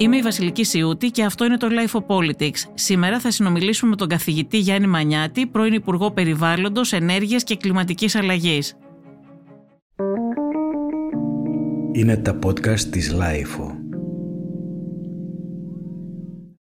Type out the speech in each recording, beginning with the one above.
Είμαι η Βασιλική Σιούτη και αυτό είναι το Life of Politics. Σήμερα θα συνομιλήσουμε με τον καθηγητή Γιάννη Μανιάτη, πρώην Υπουργό Περιβάλλοντος, Ενέργειας και Κλιματικής Αλλαγής. Είναι τα podcast της Life.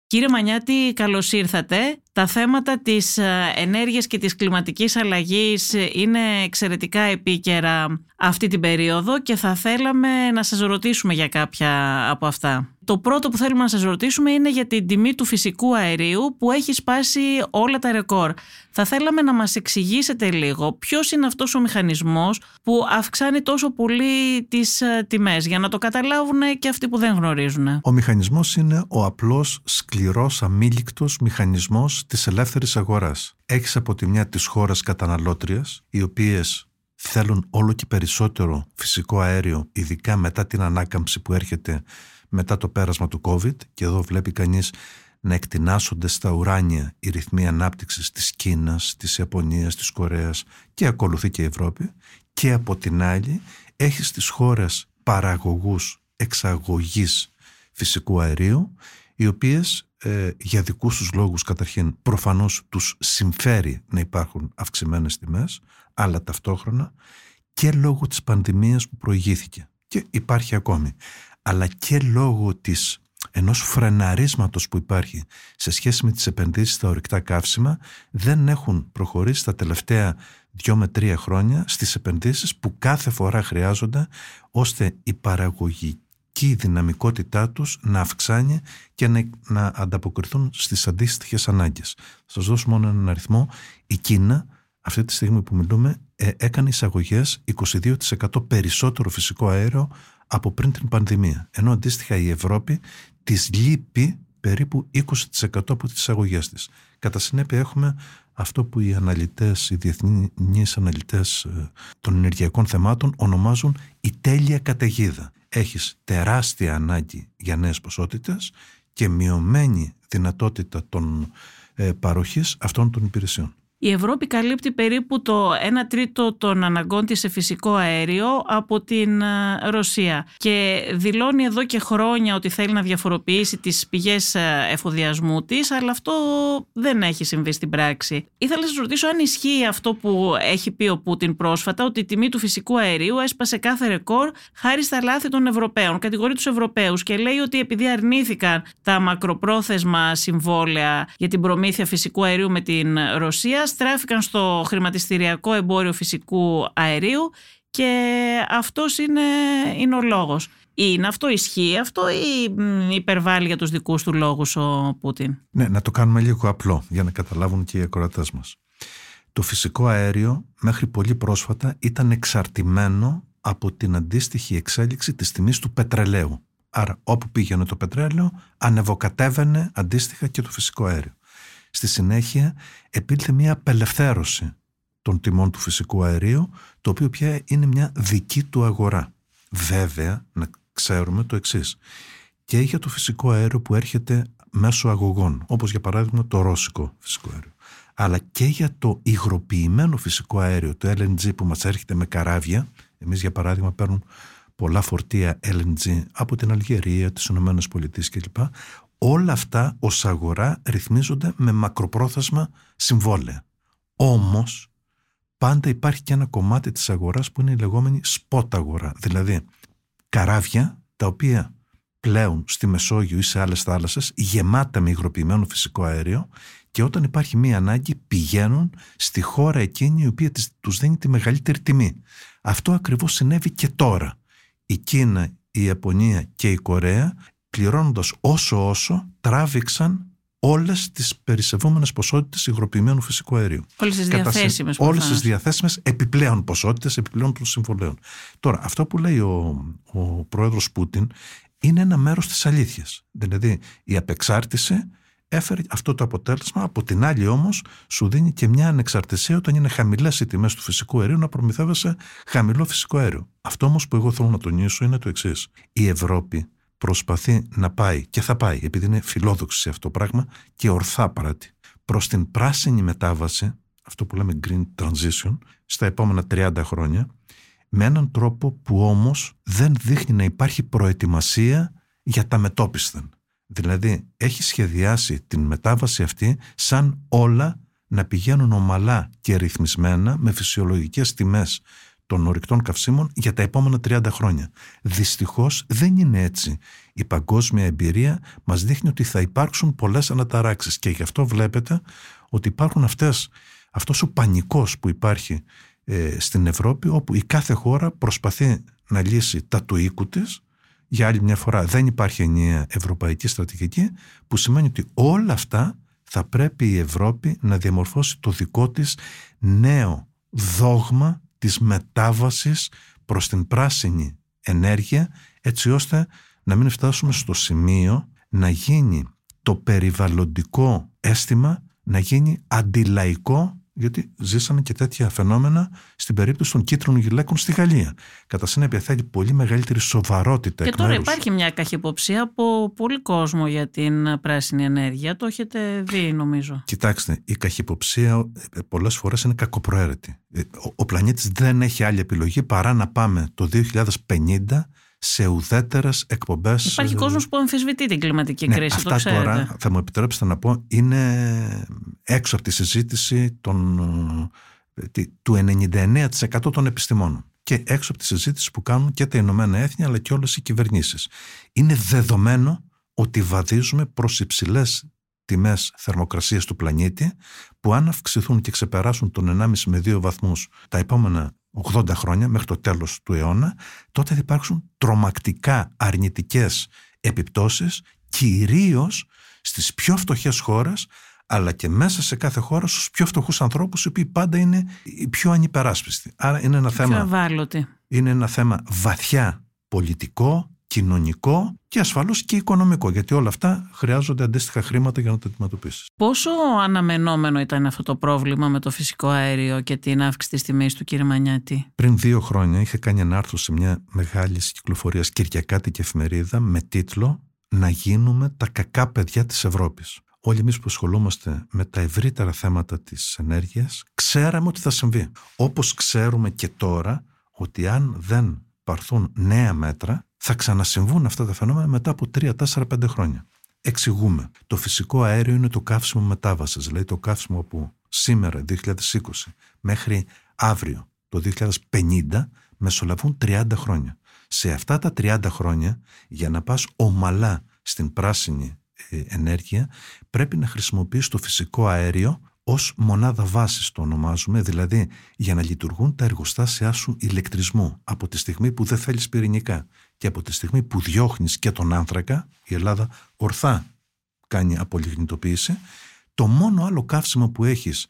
Κύριε Μανιάτη, καλώς ήρθατε. Τα θέματα της ε, ενέργειας και της κλιματικής αλλαγής είναι εξαιρετικά επίκαιρα αυτή την περίοδο και θα θέλαμε να σας ρωτήσουμε για κάποια από αυτά. Το πρώτο που θέλουμε να σας ρωτήσουμε είναι για την τιμή του φυσικού αερίου που έχει σπάσει όλα τα ρεκόρ. Θα θέλαμε να μας εξηγήσετε λίγο ποιος είναι αυτός ο μηχανισμός που αυξάνει τόσο πολύ τις ε, τιμές για να το καταλάβουν και αυτοί που δεν γνωρίζουν. Ο μηχανισμός είναι ο απλός σκληρός αμήλικτος μηχανισμός της ελεύθερης αγοράς. Έχεις από τη μια της χώρας καταναλώτριας οι οποίες θέλουν όλο και περισσότερο φυσικό αέριο ειδικά μετά την ανάκαμψη που έρχεται μετά το πέρασμα του COVID και εδώ βλέπει κανείς να εκτινάσονται στα ουράνια οι ρυθμοί ανάπτυξης της Κίνας, της Ιαπωνίας, της Κορέας και ακολουθεί και η Ευρώπη. Και από την άλλη έχει στις χώρες παραγωγούς εξαγωγής φυσικού αερίου οι οποίες ε, για δικούς τους λόγους καταρχήν προφανώς τους συμφέρει να υπάρχουν αυξημένες τιμές αλλά ταυτόχρονα και λόγω της πανδημίας που προηγήθηκε. Και υπάρχει ακόμη αλλά και λόγω της ενός φρεναρίσματος που υπάρχει σε σχέση με τις επενδύσεις στα ορυκτά καύσιμα δεν έχουν προχωρήσει τα τελευταία δυο με τρία χρόνια στις επενδύσεις που κάθε φορά χρειάζονται ώστε η παραγωγική δυναμικότητά τους να αυξάνει και να, να ανταποκριθούν στις αντίστοιχες ανάγκες. Θα σας δώσω μόνο έναν αριθμό. Η Κίνα αυτή τη στιγμή που μιλούμε ε, έκανε εισαγωγές 22% περισσότερο φυσικό αέριο από πριν την πανδημία. Ενώ αντίστοιχα η Ευρώπη της λείπει περίπου 20% από τις εισαγωγές της. Κατά συνέπεια έχουμε αυτό που οι αναλυτές, οι διεθνείς αναλυτές ε, των ενεργειακών θεμάτων ονομάζουν η τέλεια καταιγίδα. Έχεις τεράστια ανάγκη για νέες ποσότητες και μειωμένη δυνατότητα των ε, παροχής αυτών των υπηρεσιών. Η Ευρώπη καλύπτει περίπου το 1 τρίτο των αναγκών της σε φυσικό αέριο από την ε, Ρωσία και δηλώνει εδώ και χρόνια ότι θέλει να διαφοροποιήσει τις πηγές ε, εφοδιασμού της, αλλά αυτό δεν έχει συμβεί στην πράξη. Ήθελα να σας ρωτήσω αν ισχύει αυτό που έχει πει ο Πούτιν πρόσφατα, ότι η τιμή του φυσικού αερίου έσπασε κάθε ρεκόρ χάρη στα λάθη των Ευρωπαίων. Κατηγορεί τους Ευρωπαίους και λέει ότι επειδή αρνήθηκαν τα μακροπρόθεσμα συμβόλαια για την προμήθεια φυσικού αερίου με την Ρωσία, στράφηκαν στο χρηματιστηριακό εμπόριο φυσικού αερίου και αυτός είναι, είναι ο λόγος. Είναι αυτό, ισχύει αυτό ή υπερβάλλει για τους δικούς του λόγους ο Πούτιν; Ναι, να το κάνουμε λίγο απλό για να καταλάβουν και οι ακροατές μας. Το φυσικό αέριο μέχρι πολύ πρόσφατα ήταν εξαρτημένο από την αντίστοιχη εξέλιξη της τιμής του πετρελαίου. Άρα όπου πήγαινε το πετρέλαιο ανεβοκατέβαινε αντίστοιχα και το φυσικό αέριο. Στη συνέχεια επήλθε μια απελευθέρωση των τιμών του φυσικού αερίου, το οποίο πια είναι μια δική του αγορά. Βέβαια, να ξέρουμε το εξής. Και για το φυσικό αέριο που έρχεται μέσω αγωγών, όπως για παράδειγμα το ρώσικο φυσικό αέριο, αλλά και για το υγροποιημένο φυσικό αέριο, το LNG που μας έρχεται με καράβια, εμείς για παράδειγμα παίρνουμε πολλά φορτία LNG από την Αλγερία, τις Ηνωμένες Πολιτείες κλπ όλα αυτά ως αγορά ρυθμίζονται με μακροπρόθεσμα συμβόλαια. Όμως πάντα υπάρχει και ένα κομμάτι της αγοράς που είναι η λεγόμενη spot αγορά. Δηλαδή καράβια τα οποία πλέουν στη Μεσόγειο ή σε άλλες θάλασσες γεμάτα με υγροποιημένο φυσικό αέριο και όταν υπάρχει μία ανάγκη πηγαίνουν στη χώρα εκείνη η οποία τους δίνει τη μεγαλύτερη τιμή. Αυτό ακριβώς συνέβη και τώρα. Η Κίνα, η Ιαπωνία και η Κορέα πληρώνοντας όσο όσο τράβηξαν όλες τις περισεβούμενε ποσότητες υγροποιημένου φυσικού αερίου. Όλες τις διαθέσιμες Όλες τις διαθέσιμες επιπλέον ποσότητες, επιπλέον των συμβολέων. Τώρα, αυτό που λέει ο, ο πρόεδρος Πούτιν είναι ένα μέρος της αλήθειας. Δηλαδή, η απεξάρτηση έφερε αυτό το αποτέλεσμα. Από την άλλη, όμως, σου δίνει και μια ανεξαρτησία όταν είναι χαμηλές οι τιμές του φυσικού αερίου να προμηθεύεσαι χαμηλό φυσικό αέριο. Αυτό όμως που εγώ θέλω να τονίσω είναι το εξής. Η Ευρώπη προσπαθεί να πάει και θα πάει επειδή είναι φιλόδοξη σε αυτό το πράγμα και ορθά παράτη προς την πράσινη μετάβαση αυτό που λέμε green transition στα επόμενα 30 χρόνια με έναν τρόπο που όμως δεν δείχνει να υπάρχει προετοιμασία για τα μετόπισθεν. Δηλαδή έχει σχεδιάσει την μετάβαση αυτή σαν όλα να πηγαίνουν ομαλά και ρυθμισμένα με φυσιολογικές τιμές των ορυκτών καυσίμων για τα επόμενα 30 χρόνια. Δυστυχώς δεν είναι έτσι. Η παγκόσμια εμπειρία μας δείχνει ότι θα υπάρξουν πολλές αναταράξεις και γι' αυτό βλέπετε ότι υπάρχουν αυτές, αυτός ο πανικός που υπάρχει ε, στην Ευρώπη όπου η κάθε χώρα προσπαθεί να λύσει τα του οίκου της για άλλη μια φορά δεν υπάρχει ενιαία ευρωπαϊκή στρατηγική που σημαίνει ότι όλα αυτά θα πρέπει η Ευρώπη να διαμορφώσει το δικό της νέο δόγμα της μετάβασης προς την πράσινη ενέργεια έτσι ώστε να μην φτάσουμε στο σημείο να γίνει το περιβαλλοντικό αίσθημα να γίνει αντιλαϊκό γιατί ζήσαμε και τέτοια φαινόμενα στην περίπτωση των κίτρινων γυλαίκων στη Γαλλία. Κατά συνέπεια θέλει πολύ μεγαλύτερη σοβαρότητα. Και τώρα υπάρχει μια καχυποψία από πολύ κόσμο για την πράσινη ενέργεια. Το έχετε δει νομίζω. Κοιτάξτε, η καχυποψία ε, πολλές φορές είναι κακοπροαίρετη. Ε, ο, ο πλανήτης δεν έχει άλλη επιλογή παρά να πάμε το 2050 σε ουδέτερες εκπομπές. Υπάρχει κόσμος που αμφισβητεί την κλιματική ναι, κρίση. Αυτά το ξέρετε. τώρα, θα μου επιτρέψετε να πω, είναι έξω από τη συζήτηση των, ε, του 99% των επιστημόνων και έξω από τη συζήτηση που κάνουν και τα Ηνωμένα Έθνη αλλά και όλες οι κυβερνήσεις. Είναι δεδομένο ότι βαδίζουμε προς υψηλές τιμές θερμοκρασίας του πλανήτη που αν αυξηθούν και ξεπεράσουν τον 1,5 με 2 βαθμούς τα επόμενα 80 χρόνια μέχρι το τέλος του αιώνα, τότε θα υπάρξουν τρομακτικά αρνητικές επιπτώσεις κυρίως στις πιο φτωχές χώρες αλλά και μέσα σε κάθε χώρα στους πιο φτωχούς ανθρώπους οι οποίοι πάντα είναι οι πιο ανυπεράσπιστοι. Άρα είναι ένα, θέμα, είναι ένα θέμα βαθιά πολιτικό, κοινωνικό και ασφαλώς και οικονομικό, γιατί όλα αυτά χρειάζονται αντίστοιχα χρήματα για να τα αντιμετωπίσεις. Πόσο αναμενόμενο ήταν αυτό το πρόβλημα με το φυσικό αέριο και την αύξηση της τιμής του κύριε Μανιάτη; Πριν δύο χρόνια είχε κάνει ένα άρθρο σε μια μεγάλη κυκλοφορία κυριακάτικη εφημερίδα με τίτλο «Να γίνουμε τα κακά παιδιά της Ευρώπης». Όλοι εμείς που ασχολούμαστε με τα ευρύτερα θέματα της ενέργειας ξέραμε ότι θα συμβεί. Όπως ξέρουμε και τώρα ότι αν δεν πάρθουν νέα μέτρα θα ξανασυμβούν αυτά τα φαινόμενα μετά από 3, 4, 5 χρόνια. Εξηγούμε. Το φυσικό αέριο είναι το καύσιμο μετάβασης, δηλαδή το καύσιμο που σήμερα, 2020, μέχρι αύριο, το 2050, μεσολαβούν 30 χρόνια. Σε αυτά τα 30 χρόνια, για να πας ομαλά στην πράσινη ε, ενέργεια, πρέπει να χρησιμοποιείς το φυσικό αέριο ως μονάδα βάσης το ονομάζουμε, δηλαδή για να λειτουργούν τα εργοστάσια σου ηλεκτρισμού από τη στιγμή που δεν θέλεις πυρηνικά και από τη στιγμή που διώχνεις και τον άνθρακα, η Ελλάδα ορθά κάνει απολιγνητοποίηση, το μόνο άλλο καύσιμο που έχεις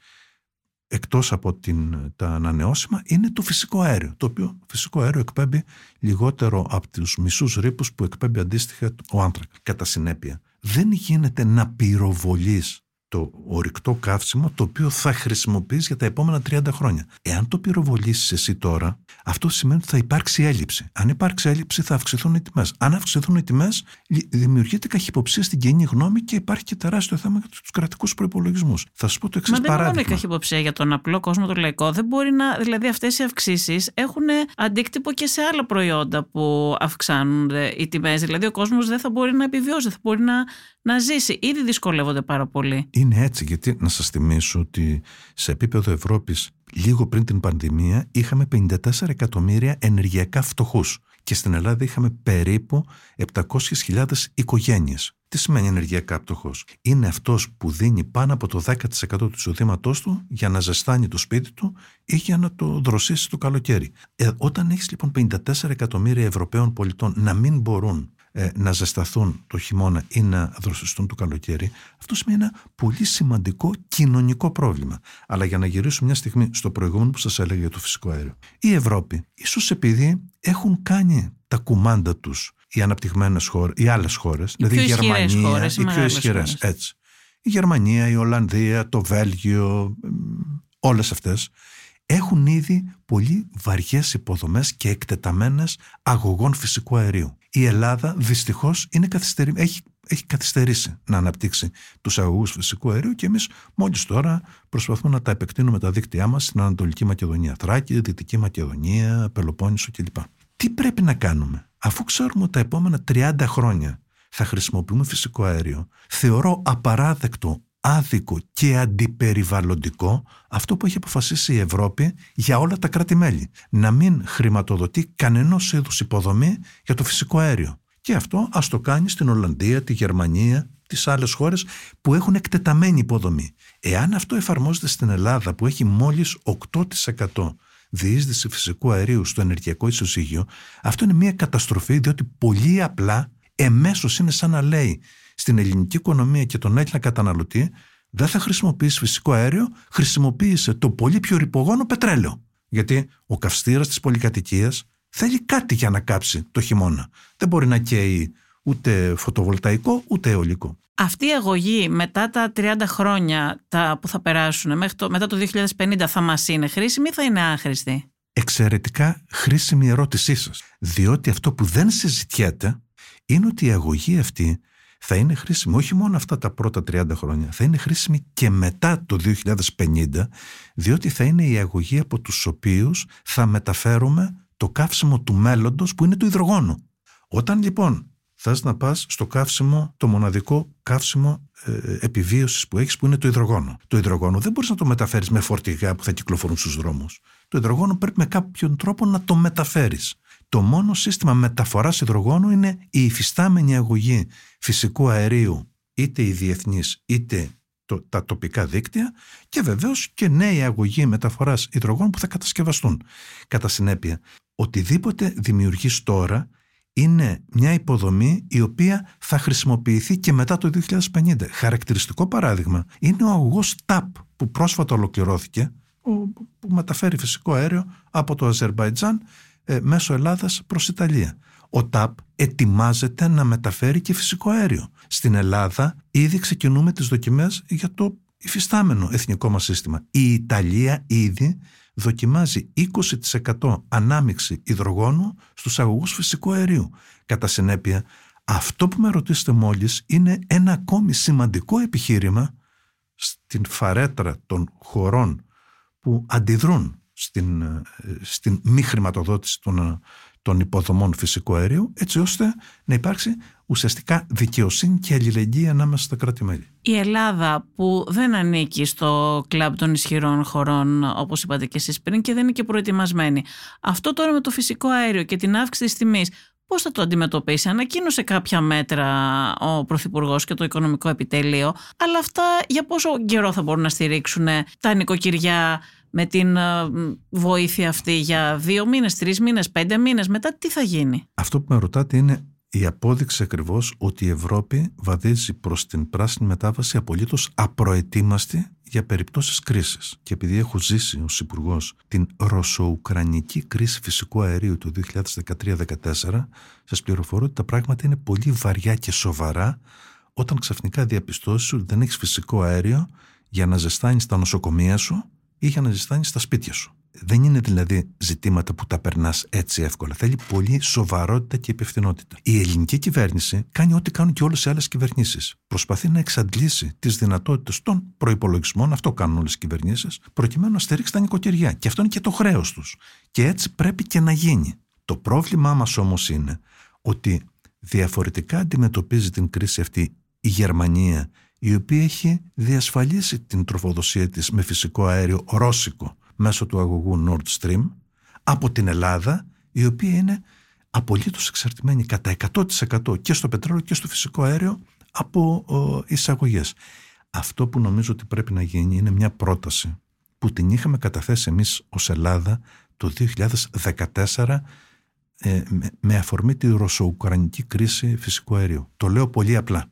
εκτός από την, τα ανανεώσιμα είναι το φυσικό αέριο, το οποίο φυσικό αέριο εκπέμπει λιγότερο από τους μισούς ρήπους που εκπέμπει αντίστοιχα ο άνθρακα. Κατά συνέπεια, δεν γίνεται να πυροβολείς το ορυκτό καύσιμο το οποίο θα χρησιμοποιείς για τα επόμενα 30 χρόνια. Εάν το πυροβολήσεις εσύ τώρα, αυτό σημαίνει ότι θα υπάρξει έλλειψη. Αν υπάρξει έλλειψη θα αυξηθούν οι τιμές. Αν αυξηθούν οι τιμές δημιουργείται καχυποψία στην κοινή γνώμη και υπάρχει και τεράστιο θέμα για τους κρατικούς προϋπολογισμούς. Θα σου πω το εξής παράδειγμα. δεν είναι μόνο η καχυποψία για τον απλό κόσμο το λαϊκό. Δεν μπορεί να, δηλαδή αυτές οι αυξήσεις έχουν αντίκτυπο και σε άλλα προϊόντα που αυξάνουν οι τιμές. Δηλαδή ο κόσμος δεν θα μπορεί να επιβιώσει, δεν θα μπορεί να, να ζήσει. Ήδη δυσκολεύονται πάρα πολύ. Είναι έτσι, γιατί να σας θυμίσω ότι σε επίπεδο Ευρώπης λίγο πριν την πανδημία είχαμε 54 εκατομμύρια ενεργειακά φτωχούς και στην Ελλάδα είχαμε περίπου 700.000 οικογένειες. Τι σημαίνει ενεργειακά φτωχός; Είναι αυτός που δίνει πάνω από το 10% του εισοδήματός του για να ζεστάνει το σπίτι του ή για να το δροσίσει το καλοκαίρι. Ε, όταν έχεις λοιπόν 54 εκατομμύρια Ευρωπαίων πολιτών να μην μπορούν ε, να ζεσταθούν το χειμώνα ή να δροσιστούν το καλοκαίρι, αυτό σημαίνει ένα πολύ σημαντικό κοινωνικό πρόβλημα. Αλλά για να γυρίσω μια στιγμή στο προηγούμενο που σας έλεγα για το φυσικό αέριο. Η Ευρώπη, ίσως επειδή έχουν κάνει τα κουμάντα τους οι αναπτυγμένες χώρες, οι άλλες χώρες, οι δηλαδή η Γερμανία, χώρες, οι, πιο ισχυρές, έτσι. Η Γερμανία, η Ολλανδία, το Βέλγιο, όλες αυτές έχουν ήδη πολύ βαριές υποδομές και εκτεταμένες αγωγών φυσικού αερίου. Η Ελλάδα δυστυχώς είναι καθυστερη... έχει, έχει καθυστερήσει να αναπτύξει τους αγωγούς φυσικού αερίου και εμείς μόλις τώρα προσπαθούμε να τα επεκτείνουμε τα δίκτυά μας στην Ανατολική Μακεδονία, Θράκη, Δυτική Μακεδονία, Πελοπόννησο κλπ. Τι πρέπει να κάνουμε; Αφού ξέρουμε ότι τα επόμενα 30 χρόνια θα χρησιμοποιούμε φυσικό αέριο, θεωρώ απαράδεκτο, άδικο και αντιπεριβαλλοντικό αυτό που έχει αποφασίσει η Ευρώπη για όλα τα κράτη-μέλη. Να μην χρηματοδοτεί κανενός είδους υποδομή για το φυσικό αέριο. Και αυτό ας το κάνει στην Ολλανδία, τη Γερμανία, τις άλλες χώρες που έχουν εκτεταμένη υποδομή. Εάν αυτό εφαρμόζεται στην Ελλάδα που έχει μόλις 8% διείσδυση φυσικού αερίου στο ενεργειακό ισοσύγιο, αυτό είναι μια καταστροφή διότι πολύ απλά εμέσως είναι σαν να λέει στην ελληνική οικονομία και τον Έλληνα καταναλωτή δεν θα χρησιμοποιήσει φυσικό αέριο, χρησιμοποίησε το πολύ πιο ρηπογόνο πετρέλαιο. Γιατί ο καυστήρας της πολυκατοικίας θέλει κάτι για να κάψει το χειμώνα. Δεν μπορεί να καίει ούτε φωτοβολταϊκό ούτε αιωλικό. Αυτή η αγωγή μετά τα 30 χρόνια τα που θα περάσουν, μέχρι το, μετά το 2050 θα μας είναι χρήσιμη ή θα είναι άχρηστη; Εξαιρετικά χρήσιμη ερώτησή σας. Διότι αυτό που δεν συζητιέται είναι ότι η αγωγή αυτή θα είναι χρήσιμη όχι μόνο αυτά τα πρώτα 30 χρόνια, θα είναι χρήσιμη και μετά το 2050, διότι θα είναι η αγωγή από τους οποίους θα μεταφέρουμε το καύσιμο του μέλλοντος που είναι το υδρογόνο. Όταν λοιπόν θες να πας στο καύσιμο, το μοναδικό καύσιμο ε, επιβίωσης που έχεις που είναι το υδρογόνο. Το υδρογόνο δεν μπορείς να το μεταφέρεις με φορτηγά που θα κυκλοφορούν στους δρόμους. Το υδρογόνο πρέπει με κάποιον τρόπο να το μεταφέρεις. Το μόνο σύστημα μεταφοράς υδρογόνου είναι η υφιστάμενη αγωγή φυσικού αερίου, είτε η διεθνής είτε το, τα τοπικά δίκτυα και βεβαίως και νέοι αγωγοί μεταφοράς υδρογόνου που θα κατασκευαστούν. Κατά συνέπεια, οτιδήποτε δημιουργείς τώρα είναι μια υποδομή η οποία θα χρησιμοποιηθεί και μετά το 2050. Χαρακτηριστικό παράδειγμα είναι ο αγωγός TAP που πρόσφατα ολοκληρώθηκε που μεταφέρει φυσικό αέριο από το Αζερβαϊτζάν ε, μέσω Ελλάδας προς Ιταλία. Ο ΤΑΠ ετοιμάζεται να μεταφέρει και φυσικό αέριο. Στην Ελλάδα ήδη ξεκινούμε τις δοκιμές για το υφιστάμενο εθνικό μας σύστημα. Η Ιταλία ήδη δοκιμάζει 20% ανάμιξη υδρογόνου στους αγωγούς φυσικού αερίου. Κατά συνέπεια, αυτό που με ρωτήσετε μόλις είναι ένα ακόμη σημαντικό επιχείρημα στην φαρέτρα των χωρών που αντιδρούν στην, ε, στην μη χρηματοδότηση των, των υποδομών φυσικού αερίου, έτσι ώστε να υπάρξει ουσιαστικά δικαιοσύνη και αλληλεγγύη ανάμεσα στα κράτη-μέλη. Η Ελλάδα που δεν ανήκει στο κλαμπ των ισχυρών χωρών, όπως είπατε και εσείς πριν, και δεν είναι και προετοιμασμένη. Αυτό τώρα με το φυσικό αέριο και την αύξηση της τιμής, Πώς θα το αντιμετωπίσει, ανακοίνωσε κάποια μέτρα ο Πρωθυπουργός και το Οικονομικό Επιτελείο, αλλά αυτά για πόσο καιρό θα μπορούν να στηρίξουν τα νοικοκυριά με την ε, βοήθεια αυτή για δύο μήνες, τρεις μήνες, πέντε μήνες. Μετά τι θα γίνει; Αυτό που με ρωτάτε είναι η απόδειξη ακριβώς ότι η Ευρώπη βαδίζει προς την πράσινη μετάβαση απολύτως απροετοίμαστη για περιπτώσεις κρίσης. Και επειδή έχω ζήσει ως υπουργός την ρωσο-ουκρανική κρίση φυσικού αερίου του 2013-2014, σας πληροφορώ ότι τα πράγματα είναι πολύ βαριά και σοβαρά όταν ξαφνικά διαπιστώσεις ότι δεν έχεις φυσικό αέριο για να ζεστάνεις τα νοσοκομεία σου ή για να ζεστάνει στα σπίτια σου. Δεν είναι δηλαδή ζητήματα που τα περνάς έτσι εύκολα. Θέλει πολύ σοβαρότητα και υπευθυνότητα. Η ελληνική κυβέρνηση κάνει ό,τι κάνουν και όλες οι άλλες κυβερνήσεις. Προσπαθεί να εξαντλήσει τις δυνατότητες των προπολογισμών, αυτό κάνουν όλες οι κυβερνήσεις, προκειμένου να στηρίξει τα νοικοκυριά. Και αυτό είναι και το χρέος τους. Και έτσι πρέπει και να γίνει. Το πρόβλημά μας όμως είναι ότι διαφορετικά αντιμετωπίζει την κρίση αυτή η Γερμανία η οποία έχει διασφαλίσει την τροφοδοσία της με φυσικό αέριο ρώσικο μέσω του αγωγού Nord Stream από την Ελλάδα η οποία είναι απολύτως εξαρτημένη κατά 100% και στο πετρέλαιο και στο φυσικό αέριο από εισαγωγές. Αυτό που νομίζω ότι πρέπει να γίνει είναι μια πρόταση που την είχαμε καταθέσει εμείς ως Ελλάδα το 2014 ε, με αφορμή τη ρωσο-ουκρανική κρίση φυσικού αερίου. Το λέω πολύ απλά.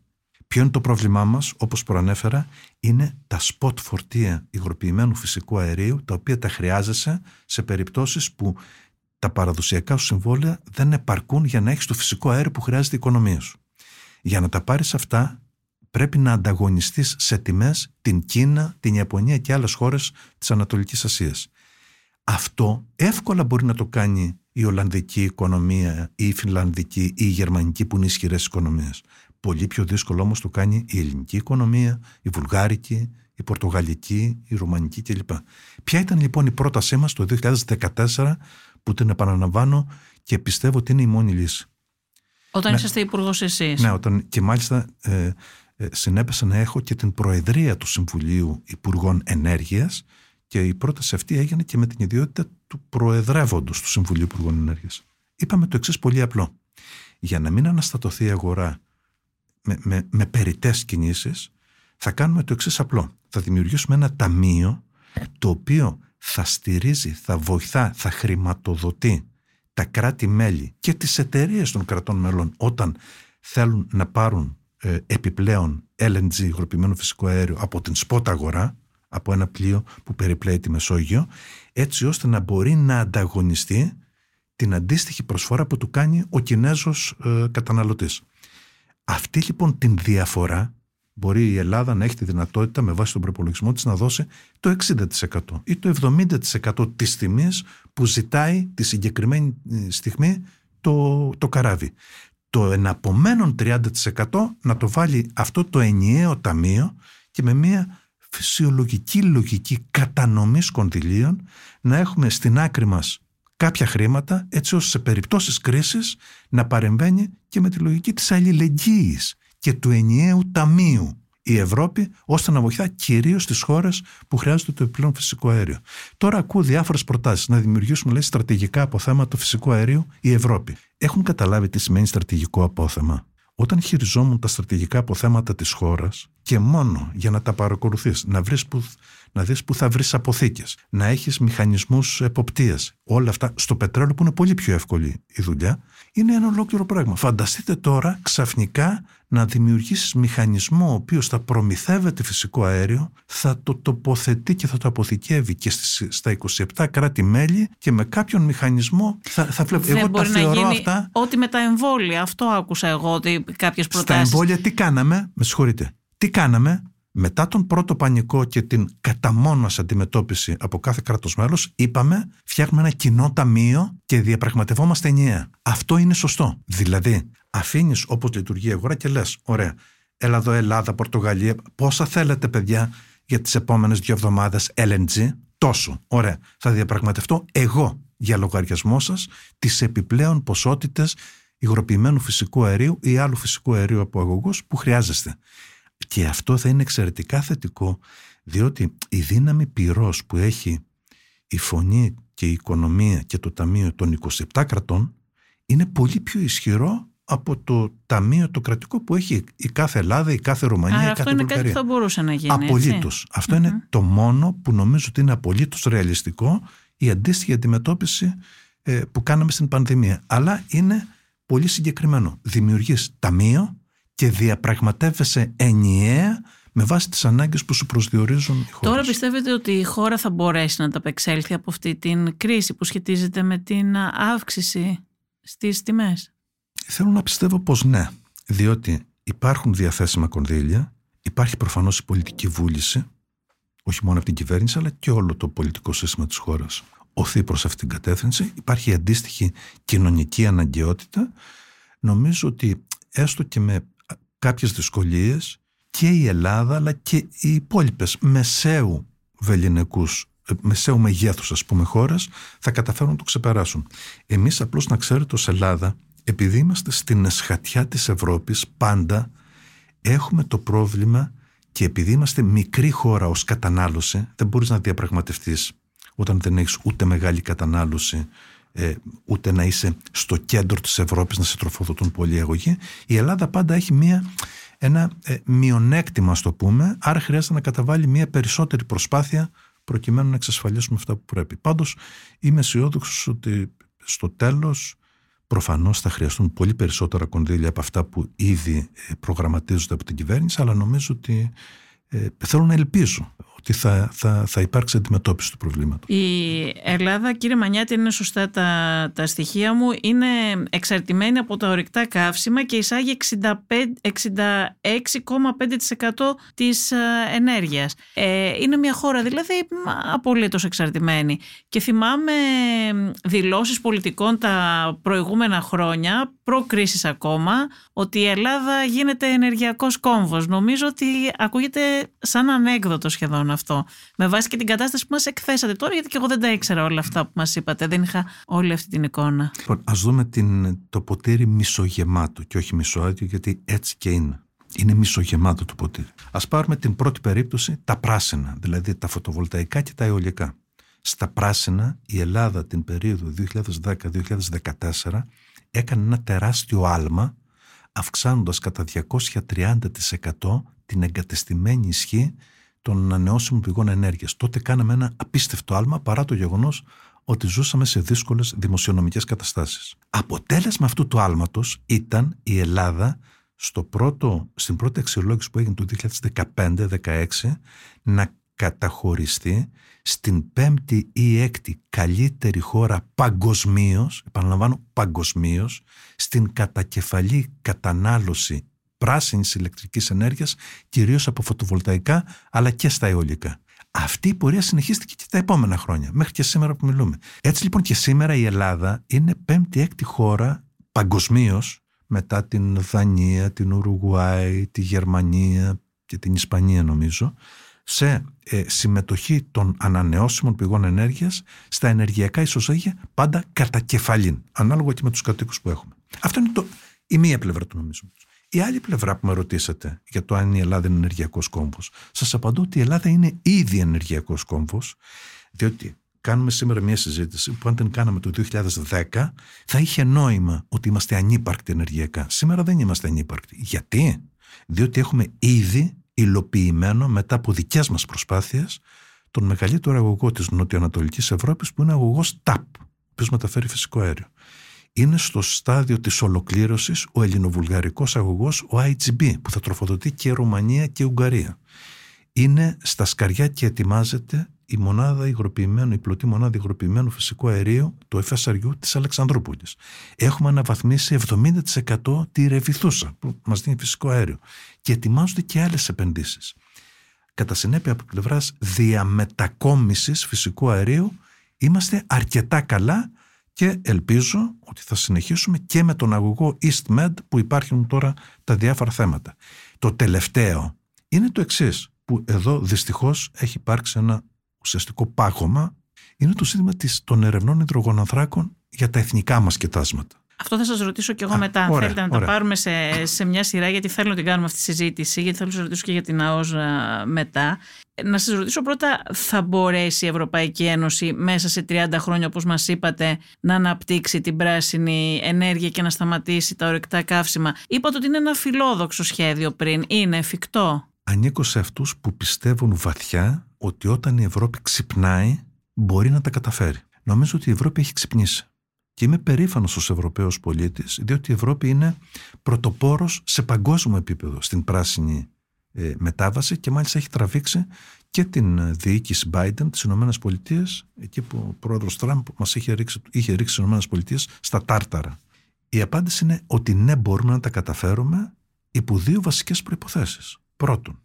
Ποιο είναι το πρόβλημά μας, όπως προανέφερα, είναι τα σποτ φορτία υγροποιημένου φυσικού αερίου, τα οποία τα χρειάζεσαι σε περιπτώσεις που τα παραδοσιακά σου συμβόλαια δεν επαρκούν για να έχεις το φυσικό αέριο που χρειάζεται η οικονομία σου. Για να τα πάρεις αυτά, πρέπει να ανταγωνιστείς σε τιμές την Κίνα, την Ιαπωνία και άλλες χώρες της Ανατολικής Ασίας. Αυτό εύκολα μπορεί να το κάνει η Ολλανδική οικονομία ή η Φινλανδική ή η Γερμανική που είναι ισχυρές οικονομίες. Πολύ πιο δύσκολο όμως το κάνει η ελληνική οικονομία, η βουλγάρικη, η πορτογαλική, η ρουμανική κλπ. Ποια ήταν λοιπόν η πρότασή μας το 2014 που την επαναλαμβάνω και πιστεύω ότι είναι η μόνη λύση. Όταν Ναι. είσαστε υπουργός εσείς. Ναι, όταν, και μάλιστα ε, ε, συνέπεσε να έχω και την προεδρία του Συμβουλίου Υπουργών Ενέργειας και η πρόταση αυτή έγινε και με την ιδιότητα του προεδρεύοντος του Συμβουλίου Υπουργών Ενέργειας. Είπαμε το εξής πολύ απλό. Για να μην αναστατωθεί η αγορά με, με, με περιττές κινήσεις, θα κάνουμε το εξής απλό. Θα δημιουργήσουμε ένα ταμείο το οποίο θα στηρίζει, θα βοηθά, θα χρηματοδοτεί τα κράτη-μέλη και τις εταιρείες των κρατών μελών όταν θέλουν να πάρουν ε, επιπλέον LNG, υγροποιημένο φυσικό αέριο, από την σπότα αγορά, από ένα πλοίο που περιπλέει τη Μεσόγειο, έτσι ώστε να μπορεί να ανταγωνιστεί την αντίστοιχη προσφορά που του κάνει ο Κινέζος ε, καταναλωτής. Αυτή λοιπόν την διαφορά μπορεί η Ελλάδα να έχει τη δυνατότητα με βάση τον προπολογισμό της να δώσει το 60% ή το 70% της τιμής που ζητάει τη συγκεκριμένη ε, στιγμή το, το καράβι. Το εναπομένων 30% να το βάλει αυτό το ενιαίο ταμείο και με μια φυσιολογική λογική κατανομής κονδυλίων να έχουμε στην άκρη μας κάποια χρήματα έτσι ώστε σε περιπτώσεις κρίσης να παρεμβαίνει και με τη λογική της αλληλεγγύης και του ενιαίου ταμείου η Ευρώπη ώστε να βοηθά κυρίως τις χώρες που χρειάζονται το επιπλέον φυσικό αέριο. Τώρα ακούω διάφορες προτάσεις να δημιουργήσουμε λέει, στρατηγικά αποθέματα του φυσικού αερίου η Ευρώπη. Έχουν καταλάβει τι σημαίνει στρατηγικό απόθεμα; Όταν χειριζόμουν τα στρατηγικά αποθέματα της χώρας και μόνο για να τα παρακολουθείς, να, βρεις που, να δεις που θα βρεις αποθήκες, να έχεις μηχανισμούς εποπτείας, όλα αυτά στο πετρέλαιο που είναι πολύ πιο εύκολη η δουλειά, είναι ένα ολόκληρο πράγμα. Φανταστείτε τώρα ξαφνικά να δημιουργήσεις μηχανισμό ο οποίος θα προμηθεύεται φυσικό αέριο, θα το τοποθετεί και θα το αποθηκεύει και στις, στα 27 κράτη-μέλη και με κάποιον μηχανισμό θα, θα βλέπω. Δεν Εγώ τα μπορεί να θεωρώ γίνει αυτά ό,τι με τα εμβόλια. Αυτό άκουσα εγώ ότι κάποιες στα προτάσεις. εμβόλια τι κάναμε, με συγχωρείτε, τι κάναμε μετά τον πρώτο πανικό και την κατά μόνος αντιμετώπιση από κάθε κράτος μέλος, είπαμε φτιάχνουμε ένα κοινό ταμείο και διαπραγματευόμαστε ενιαία. Αυτό είναι σωστό. Δηλαδή, αφήνεις όπως λειτουργεί η αγορά και λες, ωραία, έλα εδώ Ελλάδα, Πορτογαλία, πόσα θέλετε παιδιά για τις επόμενες δύο εβδομάδες LNG, τόσο. Ωραία, θα διαπραγματευτώ εγώ για λογαριασμό σας τις επιπλέον ποσότητες υγροποιημένου φυσικού αερίου ή άλλου φυσικού αερίου από αγωγούς που χρειάζεστε. Και αυτό θα είναι εξαιρετικά θετικό, διότι η δύναμη πυρός που έχει η φωνή και η οικονομία και το ταμείο των 27 κρατών είναι πολύ πιο ισχυρό από το ταμείο το κρατικό που έχει η κάθε Ελλάδα, η κάθε Ρουμανία, Άρα η αυτό κάθε είναι κάτι που Βουλγαρία. θα μπορούσε να γίνει. Απολύτως. Αυτό είναι το μόνο που νομίζω ότι είναι απολύτως ρεαλιστικό η αντίστοιχη αντιμετώπιση ε, που κάναμε στην πανδημία. Αλλά είναι πολύ συγκεκριμένο. Δημιουργείς ταμείο και διαπραγματεύεσαι ενιαία με βάση τις ανάγκες που σου προσδιορίζουν οι χώρες. Τώρα πιστεύετε ότι η χώρα θα μπορέσει να ανταπεξέλθει από αυτή την κρίση που σχετίζεται με την αύξηση στις τιμές; Θέλω να πιστεύω πως ναι, διότι υπάρχουν διαθέσιμα κονδύλια, υπάρχει προφανώς η πολιτική βούληση, όχι μόνο από την κυβέρνηση, αλλά και όλο το πολιτικό σύστημα της χώρας οθεί προς αυτήν την κατεύθυνση. Υπάρχει αντίστοιχη κοινωνική αναγκαιότητα. Νομίζω ότι έστω και με κάποιες δυσκολίες και η Ελλάδα αλλά και οι υπόλοιπες μεσαίου βεληνικούς μεσαίου μεγέθους ας πούμε χώρες θα καταφέρουν να το ξεπεράσουν. Εμείς απλώς να ξέρετε ως Ελλάδα επειδή είμαστε στην εσχατιά της Ευρώπης πάντα έχουμε το πρόβλημα και επειδή είμαστε μικρή χώρα ως κατανάλωση δεν μπορείς να διαπραγματευτείς όταν δεν έχεις ούτε μεγάλη κατανάλωση ε, ούτε να είσαι στο κέντρο της Ευρώπης να σε τροφοδοτούν πολλοί αγωγοί η Ελλάδα πάντα έχει μία, ένα ε, μειονέκτημα ας το πούμε άρα χρειάζεται να καταβάλει μία περισσότερη προσπάθεια προκειμένου να εξασφαλίσουμε αυτά που πρέπει. Πάντως είμαι αισιόδοξος ότι στο τέλος προφανώς θα χρειαστούν πολύ περισσότερα κονδύλια από αυτά που ήδη προγραμματίζονται από την κυβέρνηση αλλά νομίζω ότι ε, θέλω να ελπίζω ότι θα, θα, θα υπάρξει αντιμετώπιση του προβλήματος. Η Ελλάδα, κύριε Μανιάτη, είναι σωστά τα, τα στοιχεία μου, είναι εξαρτημένη από τα ορυκτά καύσιμα και εισάγει 66,5% της ενέργειας. Ε, είναι μια χώρα δηλαδή απολύτως εξαρτημένη. Και θυμάμαι δηλώσεις πολιτικών τα προηγούμενα χρόνια, προ-κρίσης ακόμα, ότι η Ελλάδα γίνεται ενεργειακός κόμβος. Νομίζω ότι ακούγεται σαν ανέκδοτο σχεδόν δυνατόν αυτό. Με βάση και την κατάσταση που μας εκθέσατε τώρα, γιατί και εγώ δεν τα ήξερα όλα αυτά που μας είπατε. Δεν είχα όλη αυτή την εικόνα. Λοιπόν, ας δούμε την, το ποτήρι μισογεμάτο και όχι μισοάδιο, γιατί έτσι και είναι. Είναι μισογεμάτο το ποτήρι. Α πάρουμε την πρώτη περίπτωση, τα πράσινα, δηλαδή τα φωτοβολταϊκά και τα αιωλικά. Στα πράσινα, η Ελλάδα την περίοδο 2010-2014 έκανε ένα τεράστιο άλμα, αυξάνοντας κατά 230% την εγκατεστημένη ισχύ των ανανεώσιμων πηγών ενέργειας. Τότε κάναμε ένα απίστευτο άλμα παρά το γεγονός ότι ζούσαμε σε δύσκολες δημοσιονομικές καταστάσεις. Αποτέλεσμα αυτού του άλματος ήταν η Ελλάδα στο πρώτο, στην πρώτη αξιολόγηση που έγινε το 2015-2016 να καταχωριστεί στην πέμπτη ή έκτη καλύτερη χώρα παγκοσμίως, επαναλαμβάνω παγκοσμίως, στην κατακεφαλή κατανάλωση πράσινης ηλεκτρικής ενέργειας, κυρίως από φωτοβολταϊκά, αλλά και στα αιωλικά. Αυτή η πορεία συνεχίστηκε και τα επόμενα χρόνια, μέχρι και σήμερα που μιλούμε. Έτσι λοιπόν και σήμερα η Ελλάδα είναι πέμπτη-έκτη χώρα παγκοσμίως μετά την Δανία, την Ουρουγουάη, τη Γερμανία και την Ισπανία νομίζω, σε ε, συμμετοχή των ανανεώσιμων πηγών ενέργειας στα ενεργειακά ισοζύγια πάντα κατά κεφαλήν, ανάλογα και με τους κατοίκους που έχουμε. Αυτό είναι το, η μία πλευρά του νομίσματος. Η άλλη πλευρά που με ρωτήσατε για το αν η Ελλάδα είναι ενεργειακός κόμβος, σας απαντώ ότι η Ελλάδα είναι ήδη ενεργειακός κόμβος, διότι κάνουμε σήμερα μια συζήτηση που αν την κάναμε το 2010 θα είχε νόημα ότι είμαστε ανύπαρκτοι ενεργειακά. Σήμερα δεν είμαστε ανύπαρκτοι. Γιατί; Διότι έχουμε ήδη υλοποιημένο μετά από δικές μας προσπάθειες τον μεγαλύτερο αγωγό της Νοτιοανατολική Ευρώπης που είναι αγωγός TAP, ο οποίος μεταφέρει φυσικό αέριο. Είναι στο στάδιο της ολοκλήρωσης ο ελληνοβουλγαρικός αγωγός, ο IGB, που θα τροφοδοτεί και Ρουμανία και Ουγγαρία. Είναι στα σκαριά και ετοιμάζεται η μονάδα υγροποιημένου, η πλωτή μονάδα υγροποιημένου φυσικού αερίου, το FSRU της Αλεξανδρούπολης. Έχουμε αναβαθμίσει 70% τη ρεβιθούσα που μας δίνει φυσικό αέριο και ετοιμάζονται και άλλες επενδύσεις. Κατά συνέπεια από πλευράς διαμετακόμισης φυσικού αερίου είμαστε αρκετά καλά και ελπίζω ότι θα συνεχίσουμε και με τον αγωγό EastMed που υπάρχουν τώρα τα διάφορα θέματα. Το τελευταίο είναι το εξής που εδώ δυστυχώς έχει υπάρξει ένα ουσιαστικό πάγωμα είναι το ζήτημα της, των ερευνών υδρογονανθράκων για τα εθνικά μας κοιτάσματα. Αυτό θα σας ρωτήσω και εγώ μετά. Αν θέλετε να τα πάρουμε σε, σε μια σειρά, γιατί θέλω να την κάνουμε αυτή τη συζήτηση, γιατί θέλω να σας ρωτήσω και για την ΑΟΣ μετά. Να σας ρωτήσω πρώτα, θα μπορέσει η Ευρωπαϊκή Ένωση μέσα σε 30 χρόνια, όπως μας είπατε, να αναπτύξει την πράσινη ενέργεια και να σταματήσει τα ορεικτά καύσιμα; Είπατε ότι είναι ένα φιλόδοξο σχέδιο πριν. Είναι εφικτό; Ανήκω σε αυτούς που πιστεύουν βαθιά ότι όταν η Ευρώπη ξυπνάει μπορεί να τα καταφέρει. Νομίζω ότι η Ευρώπη έχει ξυπνήσει. Και είμαι περήφανος ως Ευρωπαίος πολίτης, διότι η Ευρώπη είναι πρωτοπόρος σε παγκόσμιο επίπεδο στην πράσινη ε, μετάβαση και μάλιστα έχει τραβήξει και την διοίκηση Biden της Ηνωμένες Πολιτείες, εκεί που ο πρόεδρος Τραμπ μας είχε ρίξει, είχε ρίξει τις Ηνωμένες Πολιτείες στα τάρταρα. Η απάντηση είναι ότι ναι μπορούμε να τα καταφέρουμε υπό δύο βασικές προϋποθέσεις. Πρώτον,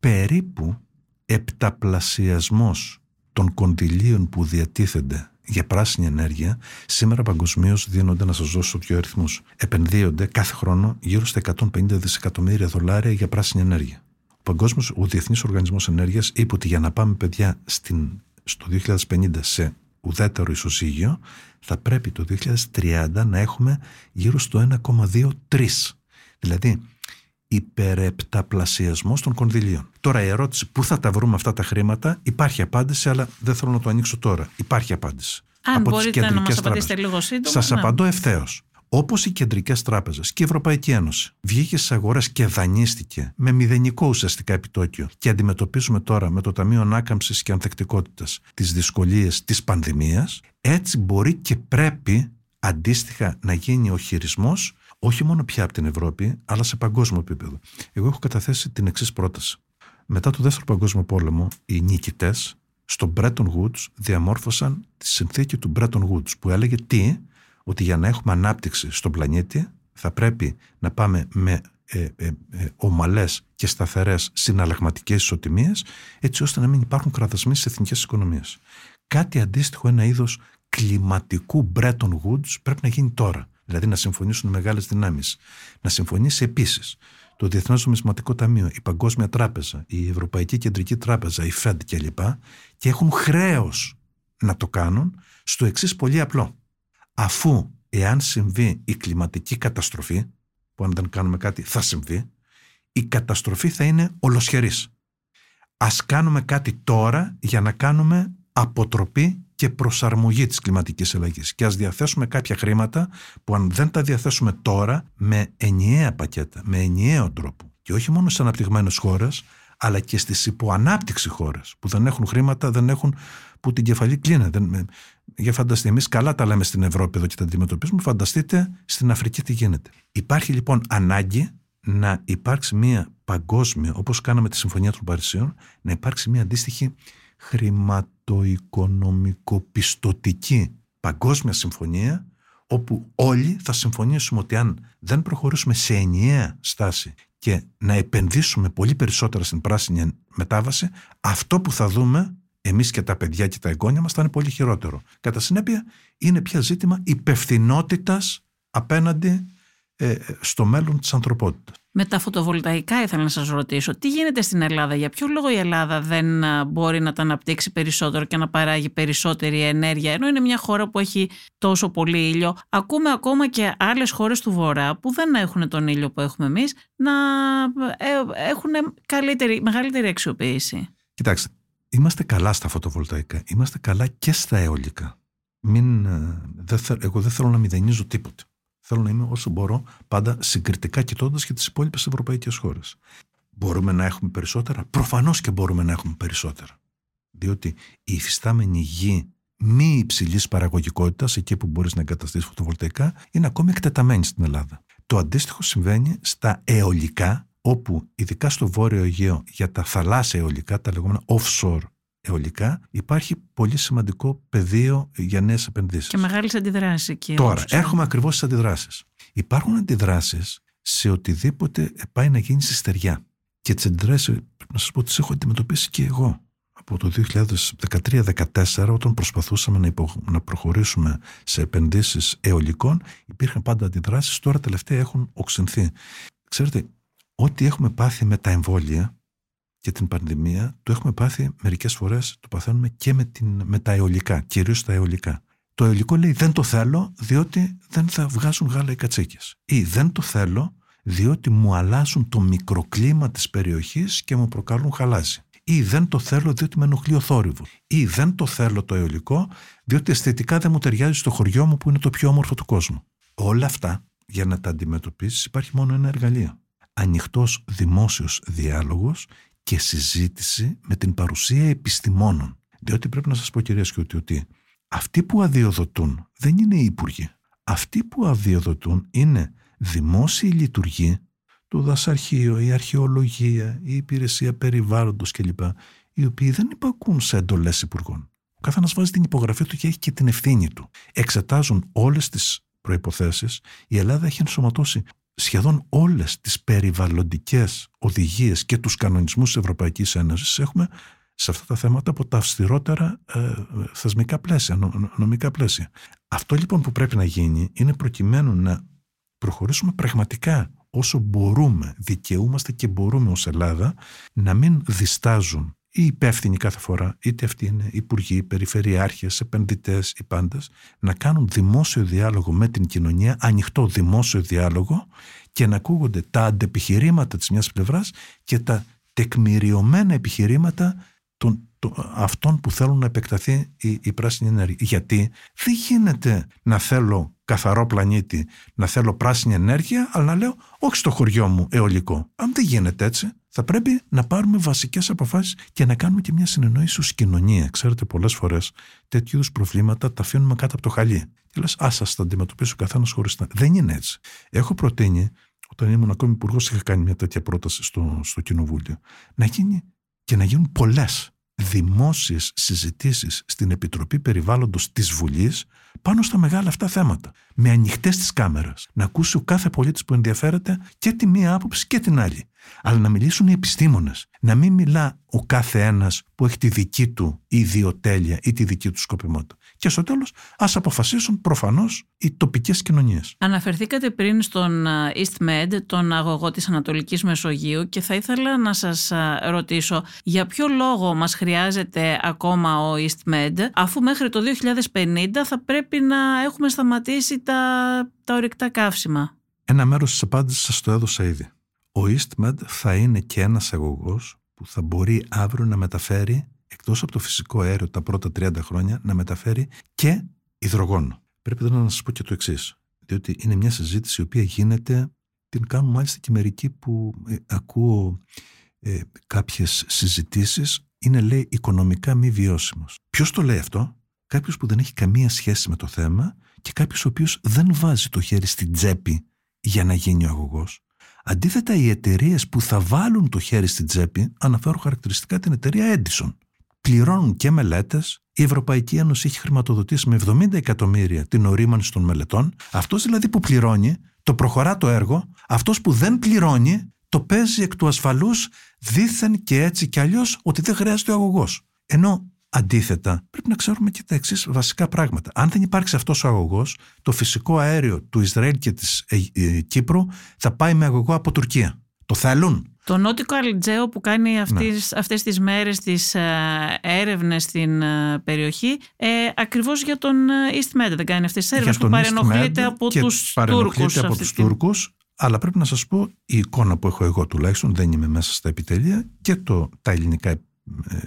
περίπου επταπλασιασμός των κονδυλίων που διατίθενται για πράσινη ενέργεια, σήμερα παγκοσμίως δίνονται, να σας δώσω δύο αριθμούς. Επενδύονται κάθε χρόνο γύρω στα 150 δισεκατομμύρια δολάρια για πράσινη ενέργεια. Ο Παγκόσμιος, ο Διεθνής Οργανισμός Ενέργειας είπε ότι για να πάμε, παιδιά, στην, στο 2050 σε ουδέτερο ισοζύγιο, θα πρέπει το 2030 να έχουμε γύρω στο 1,23. Δηλαδή, υπερεπταπλασιασμός των κονδυλίων. Τώρα η ερώτηση πού θα τα βρούμε αυτά τα χρήματα υπάρχει απάντηση αλλά δεν θέλω να το ανοίξω τώρα. Υπάρχει απάντηση. Αν από μπορείτε να μας απαντήσετε λίγο σύντομα. Σας ναι. απαντώ ευθέως. Όπως οι κεντρικές τράπεζες και η Ευρωπαϊκή Ένωση βγήκε στις αγορές και δανείστηκε με μηδενικό ουσιαστικά επιτόκιο και αντιμετωπίζουμε τώρα με το Ταμείο Ανάκαμψης και Ανθεκτικότητας τις δυσκολίες της πανδημίας, έτσι μπορεί και πρέπει αντίστοιχα να γίνει ο χειρισμός όχι μόνο πια από την Ευρώπη, αλλά σε παγκόσμιο επίπεδο. Εγώ έχω καταθέσει την εξής πρόταση. Μετά το Δεύτερο Παγκόσμιο Πόλεμο, οι νικητές στο Bretton Woods διαμόρφωσαν τη συνθήκη του Bretton Woods, που έλεγε τι, ότι για να έχουμε ανάπτυξη στον πλανήτη θα πρέπει να πάμε με ε, ε, ε, ομαλές και σταθερές συναλλαγματικές ισοτιμίες έτσι ώστε να μην υπάρχουν κραδασμοί στις εθνικές οικονομίες. Κάτι αντίστοιχο, ένα είδος κλιματικού Bretton Woods πρέπει να γίνει τώρα Δηλαδή να συμφωνήσουν μεγάλες δυνάμεις. Να συμφωνήσει επίσης το Διεθνές Νομισματικό Ταμείο, η Παγκόσμια Τράπεζα, η Ευρωπαϊκή Κεντρική Τράπεζα, η ΦΕΔ κλπ. Και έχουν χρέος να το κάνουν στο εξής πολύ απλό. Αφού εάν συμβεί η κλιματική καταστροφή, που αν δεν κάνουμε κάτι θα συμβεί, η καταστροφή θα είναι ολοσχερής. Ας κάνουμε κάτι τώρα για να κάνουμε αποτροπή και προσαρμογή της κλιματικής αλλαγής και ας διαθέσουμε κάποια χρήματα που αν δεν τα διαθέσουμε τώρα με ενιαία πακέτα, με ενιαίο τρόπο και όχι μόνο στις αναπτυγμένες χώρες αλλά και στις υποανάπτυξη χώρες που δεν έχουν χρήματα, δεν έχουν που την κεφαλή κλείνεται. Για φανταστείτε, εμείς καλά τα λέμε στην Ευρώπη εδώ και τα αντιμετωπίζουμε. Φανταστείτε στην Αφρική τι γίνεται. Υπάρχει λοιπόν ανάγκη να υπάρξει μια παγκόσμια, όπως κάναμε τη Συμφωνία των Παρισίων, να υπάρξει μια αντίστοιχη χρηματοοικονομικοπιστωτική παγκόσμια συμφωνία όπου όλοι θα συμφωνήσουμε ότι αν δεν προχωρήσουμε σε ενιαία στάση και να επενδύσουμε πολύ περισσότερα στην πράσινη μετάβαση, αυτό που θα δούμε εμείς και τα παιδιά και τα εγγόνια μας θα είναι πολύ χειρότερο. Κατά συνέπεια, είναι πια ζήτημα υπευθυνότητας απέναντι ε, στο μέλλον της ανθρωπότητας. Με τα φωτοβολταϊκά ήθελα να σας ρωτήσω, τι γίνεται στην Ελλάδα, για ποιο λόγο η Ελλάδα δεν μπορεί να τα αναπτύξει περισσότερο και να παράγει περισσότερη ενέργεια, ενώ είναι μια χώρα που έχει τόσο πολύ ήλιο. Ακούμε ακόμα και άλλες χώρες του Βορρά που δεν έχουν τον ήλιο που έχουμε εμείς να ε, έχουν καλύτερη, μεγαλύτερη αξιοποίηση. Κοιτάξτε, είμαστε καλά στα φωτοβολταϊκά, είμαστε καλά και στα αιωλικά. Μην, ε, εγώ δεν θέλω να μηδενίζω τίποτε. Θέλω να είμαι όσο μπορώ πάντα συγκριτικά κοιτώντας και τις υπόλοιπες ευρωπαϊκές χώρες. Μπορούμε να έχουμε περισσότερα; Προφανώς και μπορούμε να έχουμε περισσότερα. Διότι η υφιστάμενη γη μη υψηλής παραγωγικότητας, εκεί που μπορείς να εγκαταστήσεις φωτοβολταϊκά, είναι ακόμη εκτεταμένη στην Ελλάδα. Το αντίστοιχο συμβαίνει στα αιωλικά, όπου ειδικά στο βόρειο Αιγαίο για τα θαλάσσια αιωλικά, τα λεγόμενα offshore αιωλικά, υπάρχει πολύ σημαντικό πεδίο για νέες επενδύσεις. Και μεγάλε αντιδράσεις εκεί. Τώρα, έρχομαι ακριβώς στι αντιδράσεις. Υπάρχουν αντιδράσεις σε οτιδήποτε πάει να γίνει στη στεριά. Και τις αντιδράσεις, να σας πω, τις έχω αντιμετωπίσει και εγώ. Από το 2013-2014, όταν προσπαθούσαμε να, να προχωρήσουμε σε επενδύσεις αιωλικών, υπήρχαν πάντα αντιδράσεις. Τώρα τελευταία έχουν οξυνθεί. Ξέρετε, ό,τι έχουμε πάθει με τα εμβόλια, και την πανδημία το έχουμε πάθει μερικές φορές, το παθαίνουμε και με, την, με τα αιωλικά, κυρίως τα αιωλικά. Το αιωλικό λέει δεν το θέλω διότι δεν θα βγάζουν γάλα οι κατσίκες. Ή δεν το θέλω διότι μου αλλάζουν το μικροκλίμα της περιοχής και μου προκαλούν χαλάζι. Ή δεν το θέλω διότι με ενοχλεί ο θόρυβος. Ή δεν το θέλω το αιωλικό διότι αισθητικά δεν μου ταιριάζει στο χωριό μου που είναι το πιο όμορφο του κόσμου. Όλα αυτά για να τα αντιμετωπίσεις υπάρχει μόνο ένα εργαλείο. Ανοιχτός δημόσιος διάλογος και συζήτηση με την παρουσία επιστημόνων. Διότι πρέπει να σας πω κυρία Σκιώτη ότι αυτοί που αδειοδοτούν δεν είναι οι υπουργοί. Αυτοί που αδειοδοτούν είναι δημόσιοι λειτουργοί, το δασαρχείο, η αρχαιολογία, η υπηρεσία περιβάλλοντος κλπ. Οι οποίοι δεν υπακούν σε εντολές υπουργών. Ο καθένας βάζει την υπογραφή του και έχει και την ευθύνη του. Εξετάζουν όλες τις προποθέσει. Η Ελλάδα έχει ενσωματώσει σχεδόν όλες τις περιβαλλοντικές οδηγίες και τους κανονισμούς της Ευρωπαϊκής Ένωσης έχουμε σε αυτά τα θέματα από τα αυστηρότερα ε, θεσμικά πλαίσια, νομικά πλαίσια. Αυτό λοιπόν που πρέπει να γίνει είναι προκειμένου να προχωρήσουμε πραγματικά όσο μπορούμε, δικαιούμαστε και μπορούμε ως Ελλάδα να μην διστάζουν οι υπεύθυνοι κάθε φορά, είτε αυτοί είναι υπουργοί, περιφερειάρχες, επενδυτές, οι πάντες, να κάνουν δημόσιο διάλογο με την κοινωνία, ανοιχτό δημόσιο διάλογο και να ακούγονται τα αντεπιχειρήματα της μιας πλευράς και τα τεκμηριωμένα επιχειρήματα των, αυτών που θέλουν να επεκταθεί η, η πράσινη ενέργεια. Γιατί δεν γίνεται να θέλω καθαρό πλανήτη, να θέλω πράσινη ενέργεια, αλλά να λέω όχι στο χωριό μου αιωλικό. Αν δεν γίνεται έτσι, θα πρέπει να πάρουμε βασικές αποφάσεις και να κάνουμε και μια συνεννόηση ως κοινωνία. Ξέρετε, πολλές φορές τέτοιου είδους προβλήματα τα αφήνουμε κάτω από το χαλί. Και λες, α σας τα αντιμετωπίσει ο καθένα χωριστά. Δεν είναι έτσι. Έχω προτείνει, όταν ήμουν ακόμη υπουργός, είχα κάνει μια τέτοια πρόταση στο, στο κοινοβούλιο, να γίνει και να γίνουν πολλές δημόσιες συζητήσεις στην Επιτροπή Περιβάλλοντος της Βουλής πάνω στα μεγάλα αυτά θέματα. Με ανοιχτές τις κάμερες. Να ακούσει ο κάθε πολίτης που ενδιαφέρεται και τη μία άποψη και την άλλη. Αλλά να μιλήσουν οι επιστήμονες. Να μην μιλά ο κάθε ένας που έχει τη δική του ιδιοτέλεια ή τη δική του σκοπιμότητα. Και στο τέλος ας αποφασίσουν προφανώς οι τοπικές κοινωνίες. Αναφερθήκατε πριν στον EastMed, τον αγωγό της Ανατολικής Μεσογείου, και θα ήθελα να σας ρωτήσω για ποιο λόγο μας χρειάζεται ακόμα ο EastMed, αφού μέχρι το 2050 θα πρέπει να έχουμε σταματήσει τα, τα ορυκτά καύσιμα; Ένα μέρος της απάντησης σας το έδωσα ήδη. Ο EastMed θα είναι και ένας αγωγός που θα μπορεί αύριο να μεταφέρει εκτός από το φυσικό αέριο τα πρώτα 30 χρόνια να μεταφέρει και υδρογόνο. Πρέπει εδώ να σας πω και το εξής, διότι είναι μια συζήτηση η οποία γίνεται, την κάνουν μάλιστα και μερικοί που ε, ακούω ε, κάποιες συζητήσεις, είναι λέει οικονομικά μη βιώσιμος. Ποιος το λέει αυτό; Κάποιος που δεν έχει καμία σχέση με το θέμα και κάποιος ο οποίος δεν βάζει το χέρι στην τσέπη για να γίνει ο αγωγός. Αντίθετα, οι εταιρείες που θα βάλουν το χέρι στην τσέπη, αναφέρω χαρακτηριστικά την εταιρεία Edison, πληρώνουν και μελέτες. Η Ευρωπαϊκή Ένωση έχει χρηματοδοτήσει με 70 εκατομμύρια την ορίμανση των μελετών. Αυτός δηλαδή που πληρώνει, το προχωρά το έργο. Αυτός που δεν πληρώνει, το παίζει εκ του ασφαλούς δήθεν και έτσι κι αλλιώς ότι δεν χρειάζεται ο αγωγός. Ενώ Αντίθετα, πρέπει να ξέρουμε και τα εξής βασικά πράγματα. Αν δεν υπάρξει αυτός ο αγωγός, το φυσικό αέριο του Ισραήλ και της ε, ε, Κύπρου θα πάει με αγωγό από Τουρκία. Το θέλουν. Το Νότικο Αλιτζέο που κάνει αυτές, ναι. αυτές τις μέρες τις ε, έρευνες στην ε, περιοχή ε, ακριβώς για τον EastMed δεν κάνει αυτές τις έρευνες που παρενοχλείται από τους Τούρκους. από τους Τούρκους αλλά πρέπει να σας πω η εικόνα που έχω εγώ τουλάχιστον δεν είμαι μέσα στα επιτελεία και το, τα ελληνικά ε,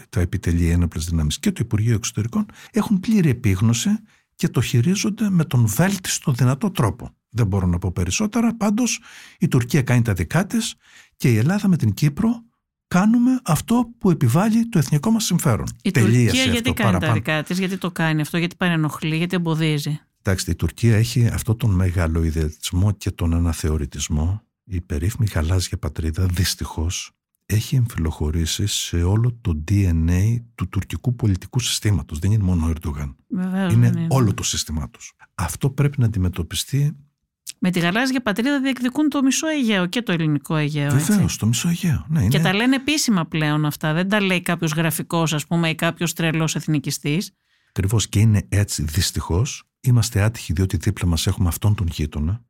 τα επιτελεία ένοπλες δυνάμεις και το Υπουργείο Εξωτερικών έχουν πλήρη επίγνωση και το χειρίζονται με τον βέλτιστο δυνατό τρόπο. Δεν μπορώ να πω περισσότερα, πάντως η Τουρκία κάνει τα δικά της και η Ελλάδα με την Κύπρο κάνουμε αυτό που επιβάλλει το εθνικό μας συμφέρον. Η Τουρκία γιατί κάνει τα δικά της, γιατί το κάνει αυτό, γιατί παρενοχλεί, γιατί εμποδίζει; Εντάξει, η Τουρκία έχει αυτό τον μεγάλο ιδεατισμό και τον αναθεωρητισμό. Η περίφημη γαλάζια πατρίδα δυστυχώς έχει εμφυλοχωρήσει σε όλο το DNA του τουρκικού πολιτικού συστήματος. Δεν είναι μόνο ο Ερντογάν. είναι, είναι όλο το σύστημά τους. Αυτό πρέπει να αντιμετωπιστεί με τη γαλάζια πατρίδα διεκδικούν το μισό Αιγαίο και το ελληνικό Αιγαίο. Βεβαίως, το μισό Αιγαίο. Ναι, και τα λένε επίσημα πλέον αυτά. Δεν τα λέει κάποιος γραφικός, ας πούμε, ή κάποιος τρελός εθνικιστής. Ακριβώς και είναι έτσι. Δυστυχώς είμαστε άτυχοι διότι δίπλα μας έχουμε αυτόν τον γείτονα,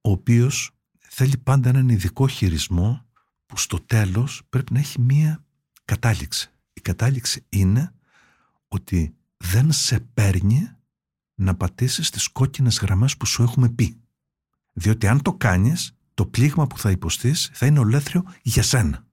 ο οποίος θέλει πάντα έναν ειδικό χειρισμό που στο τέλος πρέπει να έχει μία κατάληξη. Η κατάληξη είναι ότι δεν σε παίρνει να πατήσεις τις κόκκινες γραμμές που σου έχουμε πει. Διότι αν το κάνεις, το πλήγμα που θα υποστείς θα είναι ολέθριο για σένα.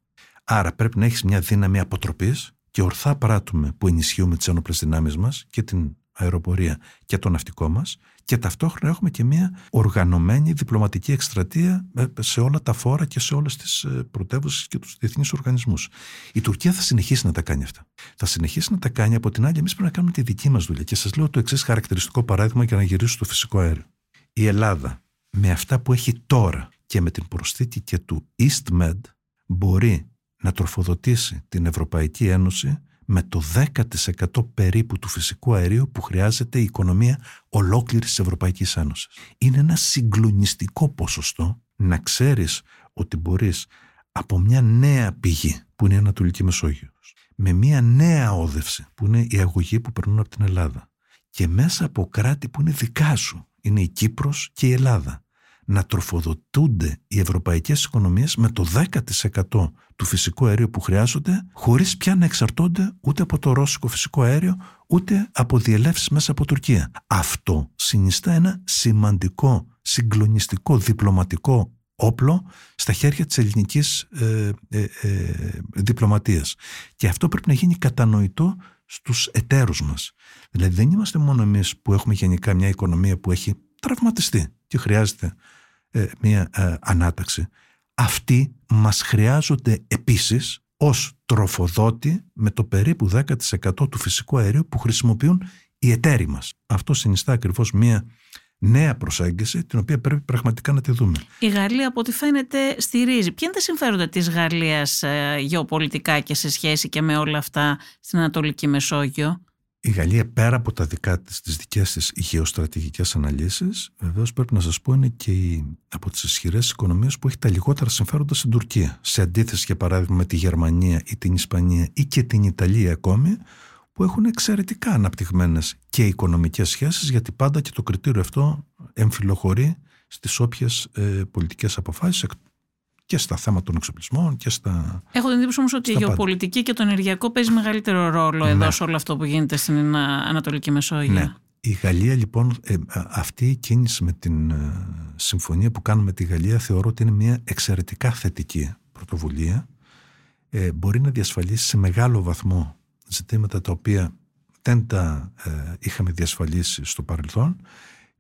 Άρα πρέπει να έχεις μια δύναμη αποτροπής και ορθά πράττουμε που ενισχύουμε τις ένοπλες δυνάμεις μας και την αεροπορία και το ναυτικό μας και ταυτόχρονα έχουμε και μια οργανωμένη διπλωματική εκστρατεία ε, σε όλα τα φόρα και σε όλες τις ε, πρωτεύουσες και τους διεθνείς οργανισμούς. Η Τουρκία θα συνεχίσει να τα κάνει αυτά. Θα συνεχίσει να τα κάνει από την άλλη εμείς πρέπει να κάνουμε τη δική μας δουλειά και σας λέω το εξής χαρακτηριστικό παράδειγμα για να γυρίσω στο φυσικό αέριο. Η Ελλάδα με αυτά που έχει τώρα και με την προσθήκη και του EastMed μπορεί να τροφοδοτήσει την Ευρωπαϊκή Ένωση με το 10% περίπου του φυσικού αερίου που χρειάζεται η οικονομία ολόκληρης της Ευρωπαϊκής Ένωσης. Είναι ένα συγκλονιστικό ποσοστό να ξέρεις ότι μπορείς από μια νέα πηγή που είναι η Ανατολική Μεσόγειος με μια νέα όδευση που είναι η αγωγή που περνούν από την Ελλάδα και μέσα από κράτη που είναι δικά σου είναι η Κύπρος και η Ελλάδα να τροφοδοτούνται οι ευρωπαϊκές οικονομίες με το 10% του φυσικού αερίου που χρειάζονται χωρίς πια να εξαρτώνται ούτε από το ρώσικο φυσικό αέριο ούτε από διελεύσεις μέσα από Τουρκία. Αυτό συνιστά ένα σημαντικό, συγκλονιστικό, διπλωματικό όπλο στα χέρια της ελληνικής ε, ε, ε, διπλωματίας. Και αυτό πρέπει να γίνει κατανοητό στους εταίρους μας. Δηλαδή δεν είμαστε μόνο εμείς που έχουμε γενικά μια οικονομία που έχει τραυματιστεί και χρειάζεται ε, μια ε, ανάταξη. Αυτοί μας χρειάζονται επίσης ως τροφοδότη με το περίπου 10% του φυσικού αερίου που χρησιμοποιούν οι εταίροι μας. Αυτό συνιστά ακριβώς μια νέα προσέγγιση την οποία πρέπει πραγματικά να τη δούμε. Η Γαλλία από ό,τι φαίνεται στηρίζει. Ποια είναι τα συμφέροντα της Γαλλίας ε, γεωπολιτικά και σε σχέση και με όλα αυτά στην Ανατολική Μεσόγειο; Η Γαλλία πέρα από τα δικά της, τις δικές της γεωστρατηγικές αναλύσεις βεβαίως πρέπει να σας πω είναι και η, από τις ισχυρές οικονομίες που έχει τα λιγότερα συμφέροντα στην Τουρκία. Σε αντίθεση για παράδειγμα με τη Γερμανία ή την Ισπανία ή και την Ιταλία ακόμη που έχουν εξαιρετικά αναπτυγμένες και οικονομικές σχέσεις γιατί πάντα και το κριτήριο αυτό εμφυλοχωρεί στις όποιες ε, πολιτικές αποφάσεις και στα θέματα των εξοπλισμών και στα. Έχω την εντύπωση όμως ότι η γεωπολιτική και το ενεργειακό παίζει μεγαλύτερο ρόλο εδώ ναι. σε όλο αυτό που γίνεται στην Ανατολική Μεσόγειο. Ναι. Η Γαλλία λοιπόν, ε, αυτή η κίνηση με την ε, συμφωνία που κάνουμε με τη Γαλλία θεωρώ ότι είναι μια εξαιρετικά θετική πρωτοβουλία. Ε, μπορεί να διασφαλίσει σε μεγάλο βαθμό ζητήματα τα οποία δεν τα ε, είχαμε διασφαλίσει στο παρελθόν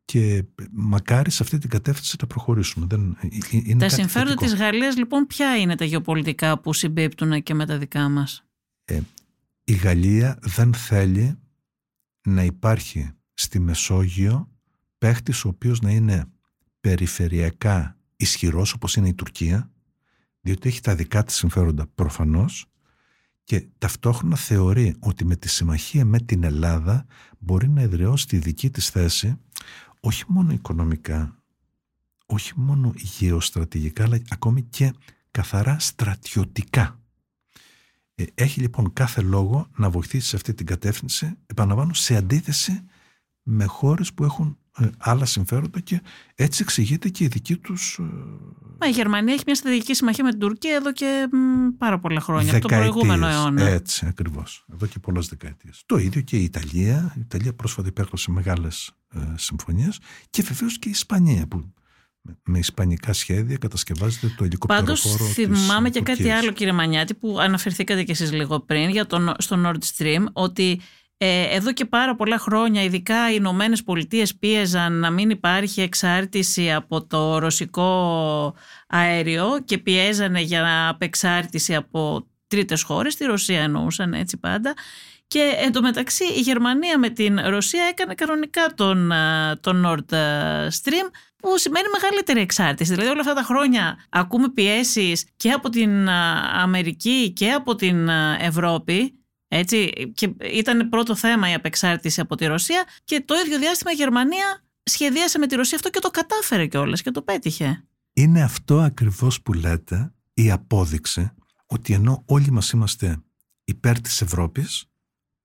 και μακάρι σε αυτή την κατεύθυνση να προχωρήσουμε. Δεν, ε, ε, είναι τα συμφέροντα της Γαλλίας λοιπόν ποια είναι τα γεωπολιτικά που συμπίπτουν και με τα δικά μας; Ε, η Γαλλία δεν θέλει να υπάρχει στη Μεσόγειο παίχτης ο οποίος να είναι περιφερειακά ισχυρός όπως είναι η Τουρκία διότι έχει τα δικά της συμφέροντα προφανώς και ταυτόχρονα θεωρεί ότι με τη συμμαχία με την Ελλάδα μπορεί να εδραιώσει τη δική της θέση όχι μόνο οικονομικά, όχι μόνο γεωστρατηγικά, αλλά ακόμη και καθαρά στρατιωτικά. Ε, έχει λοιπόν κάθε λόγο να βοηθήσει σε αυτή την κατεύθυνση, επαναλαμβάνω, σε αντίθεση με χώρες που έχουν ε, άλλα συμφέροντα και έτσι εξηγείται και η δική τους... Ε, Μα η Γερμανία έχει μια στρατηγική συμμαχία με την Τουρκία εδώ και πάρα πολλά χρόνια, από τον προηγούμενο αιώνα. Έτσι ακριβώς, εδώ και πολλές δεκαετίες. Το ίδιο και η Ιταλία, η Ιταλία πρόσφατα υπέρχωσε μεγάλες ε, συμφωνίες και βεβαίως και η Ισπανία που με ισπανικά σχέδια κατασκευάζεται το ελικόπτερο Πάντως, χώρο θυμάμαι και κάτι άλλο κύριε Μανιάτη που αναφερθήκατε και εσείς λίγο πριν για τον, στο Nord Stream ότι ε, εδώ και πάρα πολλά χρόνια, ειδικά οι Ηνωμένες Πολιτείες πίεζαν να μην υπάρχει εξάρτηση από το ρωσικό αέριο και πιέζανε για απεξάρτηση από τρίτες χώρες, τη Ρωσία εννοούσαν έτσι πάντα. Και εντωμεταξύ η Γερμανία με την Ρωσία έκανε κανονικά τον, τον Nord Stream που σημαίνει μεγαλύτερη εξάρτηση. Δηλαδή όλα αυτά τα χρόνια ακούμε πιέσεις και από την Αμερική και από την Ευρώπη έτσι, και ήταν πρώτο θέμα η απεξάρτηση από τη Ρωσία και το ίδιο διάστημα η Γερμανία σχεδίασε με τη Ρωσία αυτό και το κατάφερε κιόλας και το πέτυχε. Είναι αυτό ακριβώς που λέτε η απόδειξη ότι ενώ όλοι μας είμαστε υπέρ της Ευρώπης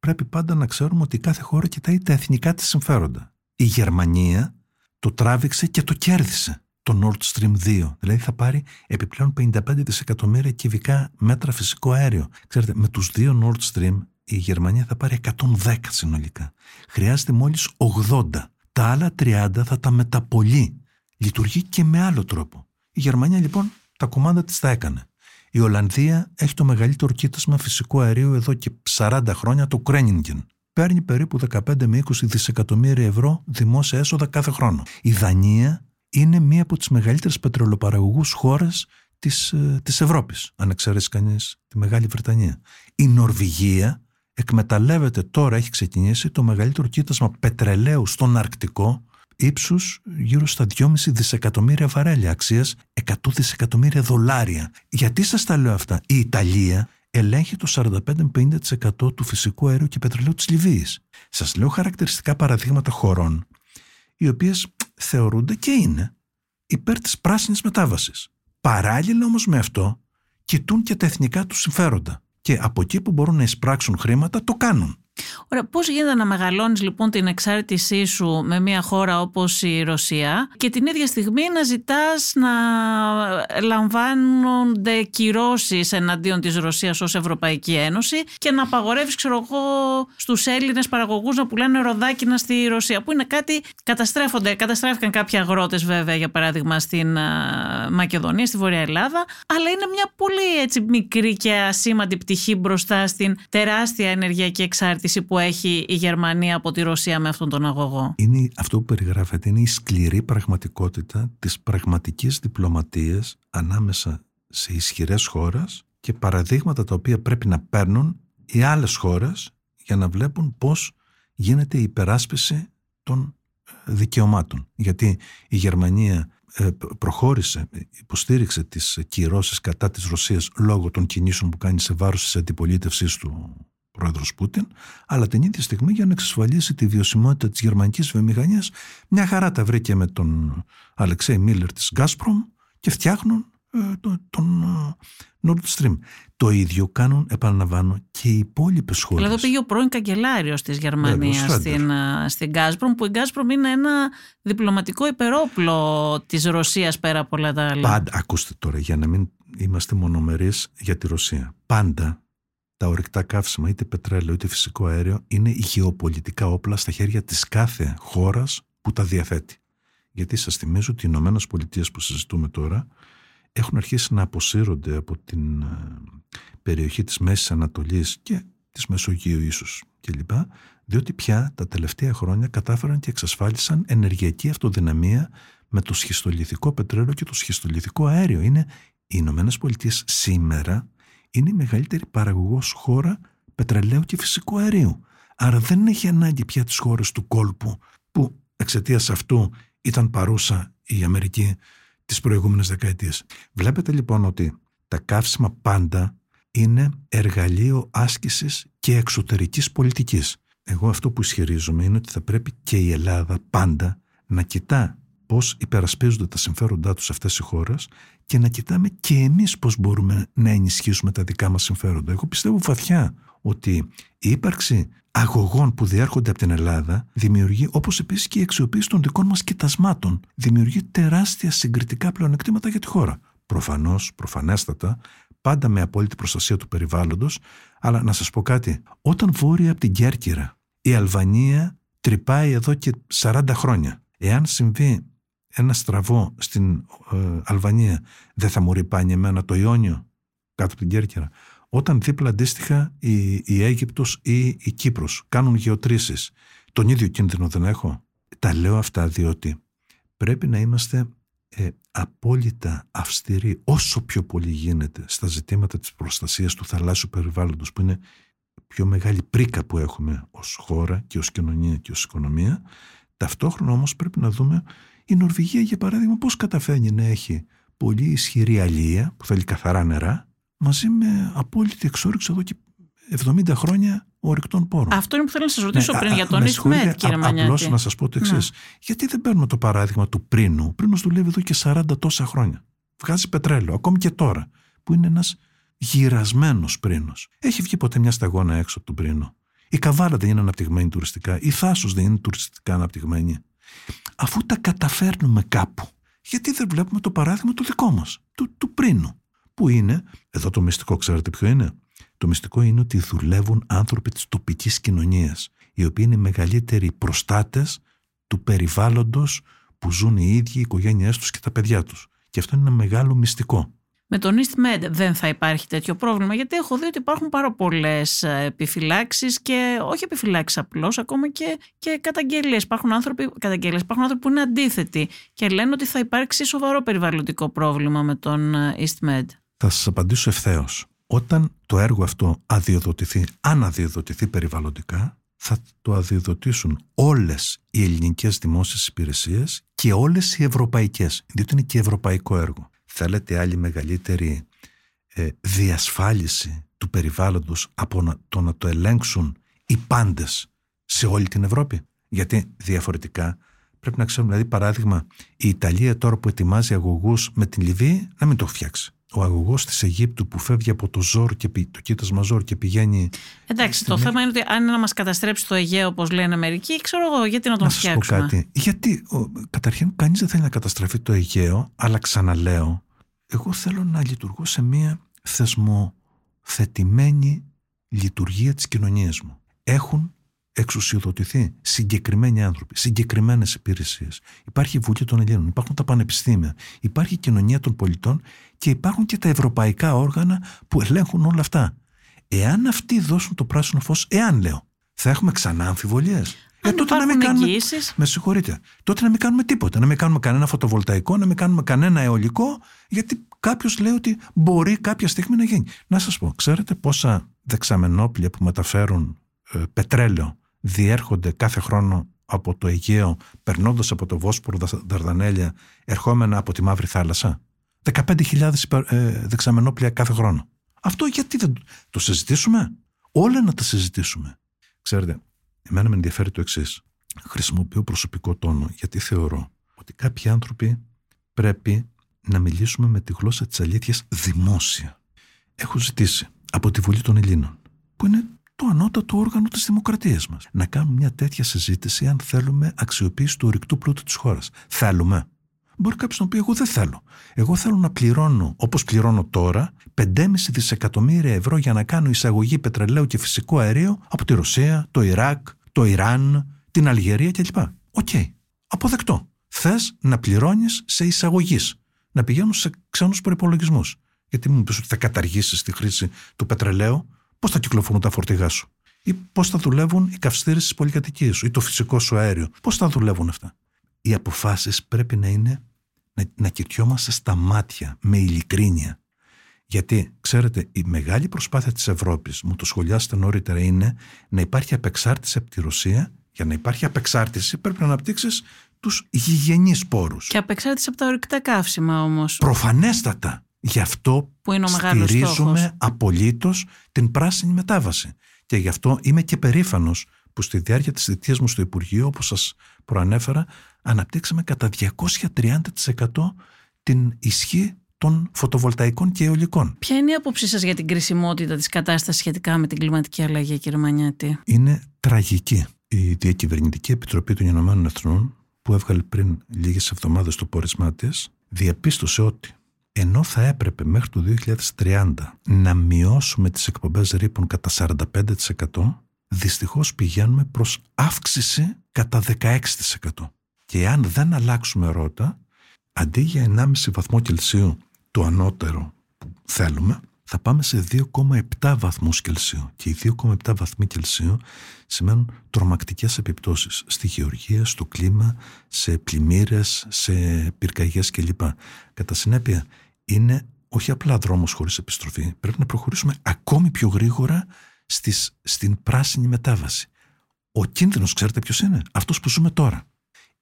πρέπει πάντα να ξέρουμε ότι κάθε χώρα κοιτάει τα εθνικά της συμφέροντα. Η Γερμανία το τράβηξε και το κέρδισε το Nord Stream 2. Δηλαδή θα πάρει επιπλέον 55 δισεκατομμύρια κυβικά μέτρα φυσικό αέριο. Ξέρετε, με τους δύο Nord Stream η Γερμανία θα πάρει 110 συνολικά. Χρειάζεται μόλις 80. Τα άλλα 30 θα τα μεταπολεί. Λειτουργεί και με άλλο τρόπο. Η Γερμανία λοιπόν τα κομμάτια της τα έκανε. Η Ολλανδία έχει το μεγαλύτερο κοίτασμα φυσικού αερίου εδώ και 40 χρόνια, το Κρένιγκεν. Παίρνει περίπου 15 με 20 δισεκατομμύρια ευρώ δημόσια έσοδα κάθε χρόνο. Η Δανία είναι μία από τις μεγαλύτερες πετρελοπαραγωγούς χώρες της, ε, της Ευρώπης, αν εξαιρέσει κανείς τη Μεγάλη Βρετανία. Η Νορβηγία εκμεταλλεύεται τώρα, έχει ξεκινήσει, το μεγαλύτερο κοίτασμα πετρελαίου στον Αρκτικό, ύψους γύρω στα 2,5 δισεκατομμύρια βαρέλια, αξίας 100 δισεκατομμύρια δολάρια. Γιατί σας τα λέω αυτά; Η Ιταλία ελέγχει το 45-50% του φυσικού αερίου και πετρελαίου της Λιβύης. Σας λέω χαρακτηριστικά παραδείγματα χωρών οι οποίες θεωρούνται και είναι υπέρ της πράσινης μετάβασης. Παράλληλα όμως με αυτό κοιτούν και τα εθνικά τους συμφέροντα και από εκεί που μπορούν να εισπράξουν χρήματα το κάνουν. Ωραία, πώς γίνεται να μεγαλώνεις λοιπόν την εξάρτησή σου με μια χώρα όπως η Ρωσία και την ίδια στιγμή να ζητάς να λαμβάνονται κυρώσεις εναντίον της Ρωσίας ως Ευρωπαϊκή Ένωση και να απαγορεύεις ξέρω εγώ στους Έλληνες παραγωγούς να πουλάνε ροδάκινα στη Ρωσία που είναι κάτι καταστρέφονται, καταστράφηκαν κάποιοι αγρότες βέβαια για παράδειγμα στην Μακεδονία, στη Βορεια Ελλάδα αλλά είναι μια πολύ έτσι μικρή και ασήμαντη πτυχή μπροστά στην τεράστια ενεργειακή εξάρτηση που έχει η Γερμανία από τη Ρωσία με αυτόν τον αγωγό. Είναι αυτό που περιγράφεται, είναι η σκληρή πραγματικότητα της πραγματικής διπλωματίας ανάμεσα σε ισχυρές χώρες και παραδείγματα τα οποία πρέπει να παίρνουν οι άλλες χώρες για να βλέπουν πώς γίνεται η υπεράσπιση των ε, δικαιωμάτων. Γιατί η Γερμανία ε, προχώρησε, υποστήριξε τις κυρώσεις κατά της Ρωσίας λόγω των κινήσεων που κάνει σε βάρος της αντιπολίτευσής του πρόεδρος Πούτιν, αλλά την ίδια στιγμή για να εξασφαλίσει τη βιωσιμότητα της γερμανικής βιομηχανίας, μια χαρά τα βρήκε με τον Αλεξέη Μίλλερ της Γκάσπρομ και φτιάχνουν ε, τον, τον ε, Nord Stream. Το ίδιο κάνουν, επαναλαμβάνω, και οι υπόλοιπες χώρες. Δηλαδή πήγε ο πρώην καγκελάριος της Γερμανίας στην, ε, στην Gazprom, που η Gazprom είναι ένα διπλωματικό υπερόπλο της Ρωσίας πέρα από όλα τα άλλα. Πάντα, ακούστε τώρα, για να μην είμαστε μονομερείς για τη Ρωσία. Πάντα τα ορυκτά καύσιμα, είτε πετρέλαιο είτε φυσικό αέριο, είναι γεωπολιτικά όπλα στα χέρια της κάθε χώρας που τα διαθέτει. Γιατί σας θυμίζω ότι οι Ηνωμένες Πολιτείες που συζητούμε τώρα έχουν αρχίσει να αποσύρονται από την ε, περιοχή της Μέσης Ανατολής και της Μεσογείου ίσως κλπ. Διότι πια τα τελευταία χρόνια κατάφεραν και εξασφάλισαν ενεργειακή αυτοδυναμία με το σχιστολιθικό πετρέλαιο και το σχιστολιθικό αέριο. Είναι οι Ηνωμένες Πολιτείες σήμερα είναι η μεγαλύτερη παραγωγός χώρα πετρελαίου και φυσικού αερίου. Άρα δεν έχει ανάγκη πια τις χώρες του κόλπου που εξαιτίας αυτού ήταν παρούσα η Αμερική τις προηγούμενες δεκαετίες. Βλέπετε λοιπόν ότι τα καύσιμα πάντα είναι εργαλείο άσκησης και εξωτερικής πολιτικής. Εγώ αυτό που ισχυρίζομαι είναι ότι θα πρέπει και η Ελλάδα πάντα να κοιτά πώς υπερασπίζονται τα συμφέροντά τους αυτές οι χώρες και να κοιτάμε και εμείς πώς μπορούμε να ενισχύσουμε τα δικά μας συμφέροντα. Εγώ πιστεύω βαθιά ότι η ύπαρξη αγωγών που διέρχονται από την Ελλάδα δημιουργεί, όπως επίσης και η αξιοποίηση των δικών μας κοιτασμάτων, δημιουργεί τεράστια συγκριτικά πλεονεκτήματα για τη χώρα. Προφανώς, προφανέστατα, πάντα με απόλυτη προστασία του περιβάλλοντος, αλλά να σας πω κάτι, όταν βόρεια από την Κέρκυρα η Αλβανία τρυπάει εδώ και 40 χρόνια, εάν συμβεί ένα στραβό στην ε, Αλβανία, δεν θα μου ρυπάνει εμένα το Ιόνιο κάτω από την Κέρκυρα όταν δίπλα αντίστοιχα η, η Αίγυπτος ή η Κύπρος κάνουν γεωτρήσεις. Τον ίδιο κίνδυνο δεν έχω. Τα λέω αυτά διότι πρέπει να είμαστε ε, απόλυτα αυστηροί όσο πιο πολύ γίνεται στα ζητήματα της προστασίας του θαλάσσιου περιβάλλοντος που είναι η πιο μεγάλη πρίκα που έχουμε ως χώρα και ως κοινωνία και ως οικονομία. Ταυτόχρονα όμως πρέπει να δούμε η Νορβηγία για παράδειγμα πώς καταφέρνει να έχει πολύ ισχυρή αλία που θέλει καθαρά νερά μαζί με απόλυτη εξόριξη εδώ και 70 χρόνια ορυκτών πόρων; Αυτό είναι που θέλω να σας ρωτήσω ναι, πριν α, για τον Ισμέτ, κύριε Μανιάτη. Απλώς να σας πω το εξής. Ναι. Γιατί δεν παίρνουμε το παράδειγμα του Πρίνου; Ο Πρίνος δουλεύει εδώ και 40 τόσα χρόνια. Βγάζει πετρέλαιο, ακόμη και τώρα, που είναι ένας γυρασμένος Πρίνος. Έχει βγει ποτέ μια σταγόνα έξω από τον Πρίνο; Η Καβάλα δεν είναι αναπτυγμένη τουριστικά; Η Θάσος δεν είναι τουριστικά αναπτυγμένη; Αφού τα καταφέρνουμε κάπου, γιατί δεν βλέπουμε το παράδειγμα το δικό μας, του, του Πρίνου που είναι, εδώ το μυστικό ξέρετε ποιο είναι, το μυστικό είναι ότι δουλεύουν άνθρωποι της τοπικής κοινωνίας, οι οποίοι είναι οι μεγαλύτεροι προστάτες του περιβάλλοντος που ζουν οι ίδιοι, οι οικογένειές τους και τα παιδιά τους. Και αυτό είναι ένα μεγάλο μυστικό. Με τον EastMed δεν θα υπάρχει τέτοιο πρόβλημα, γιατί έχω δει ότι υπάρχουν πάρα πολλές επιφυλάξεις και όχι επιφυλάξεις απλώς, ακόμα και, και καταγγελίες. Υπάρχουν, άνθρωποι, υπάρχουν άνθρωποι που είναι αντίθετοι και λένε ότι θα υπάρξει σοβαρό περιβαλλοντικό πρόβλημα με τον EastMed. Θα σας απαντήσω ευθέως. Όταν το έργο αυτό αδειοδοτηθεί, αν αδειοδοτηθεί περιβαλλοντικά, θα το αδειοδοτήσουν όλες οι ελληνικές δημόσιες υπηρεσίες και όλες οι ευρωπαϊκές, διότι είναι και ευρωπαϊκό έργο. Θέλετε άλλη μεγαλύτερη ε, διασφάλιση του περιβάλλοντος από το να το ελέγξουν οι πάντες σε όλη την Ευρώπη; Γιατί διαφορετικά πρέπει να ξέρουμε, δηλαδή παράδειγμα, η Ιταλία τώρα που ετοιμάζει αγωγούς με την Λιβύη να μην το φτιάξει ο αγωγός της Αιγύπτου που φεύγει από το Ζόρ και το κοίτασμα Ζόρ και πηγαίνει. Εντάξει, το θέμα είναι ότι αν να μας καταστρέψει το Αιγαίο, όπως λένε μερικοί, ξέρω εγώ, γιατί να τον να φτιάξουμε. Να πω κάτι. Γιατί, ο, καταρχήν, κανείς δεν θέλει να καταστραφεί το Αιγαίο, αλλά ξαναλέω, εγώ θέλω να λειτουργώ σε μια θεσμοθετημένη λειτουργία της κοινωνίας μου. Έχουν εξουσιοδοτηθεί συγκεκριμένοι άνθρωποι, συγκεκριμένες υπηρεσίες. Υπάρχει η Βουλή των Ελλήνων, υπάρχουν τα πανεπιστήμια, υπάρχει η κοινωνία των πολιτών και υπάρχουν και τα ευρωπαϊκά όργανα που ελέγχουν όλα αυτά. Εάν αυτοί δώσουν το πράσινο φως, εάν λέω, θα έχουμε ξανά αμφιβολίες. Ε, τότε να μην κάνουμε. Με συγχωρείτε. Τότε να μην κάνουμε τίποτα. Να μην κάνουμε κανένα φωτοβολταϊκό, να μην κάνουμε κανένα αιωλικό, γιατί κάποιος λέει ότι μπορεί κάποια στιγμή να γίνει. Να σας πω, ξέρετε πόσα δεξαμενόπλια που μεταφέρουν ε, πετρέλαιο διέρχονται κάθε χρόνο από το Αιγαίο, περνώντας από το Βόσπορο Δαρδανέλια, ερχόμενα από τη Μαύρη Θάλασσα. 15.000 ε, δεξαμενόπλια κάθε χρόνο. Αυτό γιατί δεν το συζητήσουμε; Όλα να τα συζητήσουμε. Ξέρετε, εμένα με ενδιαφέρει το εξής. Χρησιμοποιώ προσωπικό τόνο γιατί θεωρώ ότι κάποιοι άνθρωποι πρέπει να μιλήσουμε με τη γλώσσα της αλήθειας δημόσια. Έχω ζητήσει από τη Βουλή των Ελλήνων, που είναι το ανώτατο όργανο της δημοκρατίας μας, να κάνουμε μια τέτοια συζήτηση αν θέλουμε αξιοποίηση του ορυκτού πλούτου της χώρας. Θέλουμε. Μπορεί κάποιος να πει: Εγώ δεν θέλω. Εγώ θέλω να πληρώνω, όπως πληρώνω τώρα, 5,5 δισεκατομμύρια ευρώ για να κάνω εισαγωγή πετρελαίου και φυσικού αερίου από τη Ρωσία, το Ιράκ, το Ιράν, την Αλγερία κλπ. OK. Okay. Αποδεκτό. Θες να πληρώνεις σε εισαγωγής. Να πηγαίνουν σε ξένους προπολογισμού. Γιατί μου πει ότι θα καταργήσεις τη χρήση του πετρελαίου, πώς θα κυκλοφορούν τα φορτηγά σου; Ή πώς θα δουλεύουν οι καυστήρες της πολυκατοικίας σου ή το φυσικό σου αέριο; Πώς θα δουλεύουν αυτά; Οι αποφάσεις πρέπει να είναι να, να κοιτιόμαστε στα μάτια με ειλικρίνεια. Γιατί, ξέρετε, η μεγάλη προσπάθεια της Ευρώπης, μου το σχολιάσετε νωρίτερα, είναι να υπάρχει απεξάρτηση από τη Ρωσία. Για να υπάρχει απεξάρτηση πρέπει να αναπτύξεις τους γηγενείς πόρους. Και απεξάρτηση από τα ορυκτά καύσιμα όμως. Προφανέστατα. Γι' αυτό που είναι ο στηρίζουμε απολύτως την πράσινη μετάβαση. Και γι' αυτό είμαι και περήφανος που στη διάρκεια της θητείας μου στο Υπουργείο, όπως σας προανέφερα, αναπτύξαμε κατά 230% την ισχύ των φωτοβολταϊκών και αιωλικών. Ποια είναι η άποψή σας για την κρισιμότητα της κατάστασης σχετικά με την κλιματική αλλαγή, κύριε Μανιάτη; Είναι τραγική. Η Διακυβερνητική Επιτροπή των Ηνωμένων Εθνών, που έβγαλε πριν λίγες εβδομάδες το πόρισμά της, διαπίστωσε ότι ενώ θα έπρεπε μέχρι το 2030 να μειώσουμε τις εκπομπές ρήπων κατά 45%, δυστυχώς πηγαίνουμε προς αύξηση κατά 16%. Και αν δεν αλλάξουμε ρότα, αντί για 1,5 βαθμό Κελσίου το ανώτερο που θέλουμε, θα πάμε σε 2,7 βαθμούς Κελσίου. Και οι 2,7 βαθμοί Κελσίου σημαίνουν τρομακτικές επιπτώσεις στη γεωργία, στο κλίμα, σε πλημμύρες, σε πυρκαγιές κλπ. Κατά συνέπεια, είναι όχι απλά δρόμος χωρίς επιστροφή. Πρέπει να προχωρήσουμε ακόμη πιο γρήγορα στις, στην πράσινη μετάβαση. Ο κίνδυνος, ξέρετε ποιος είναι, αυτός που ζούμε τώρα.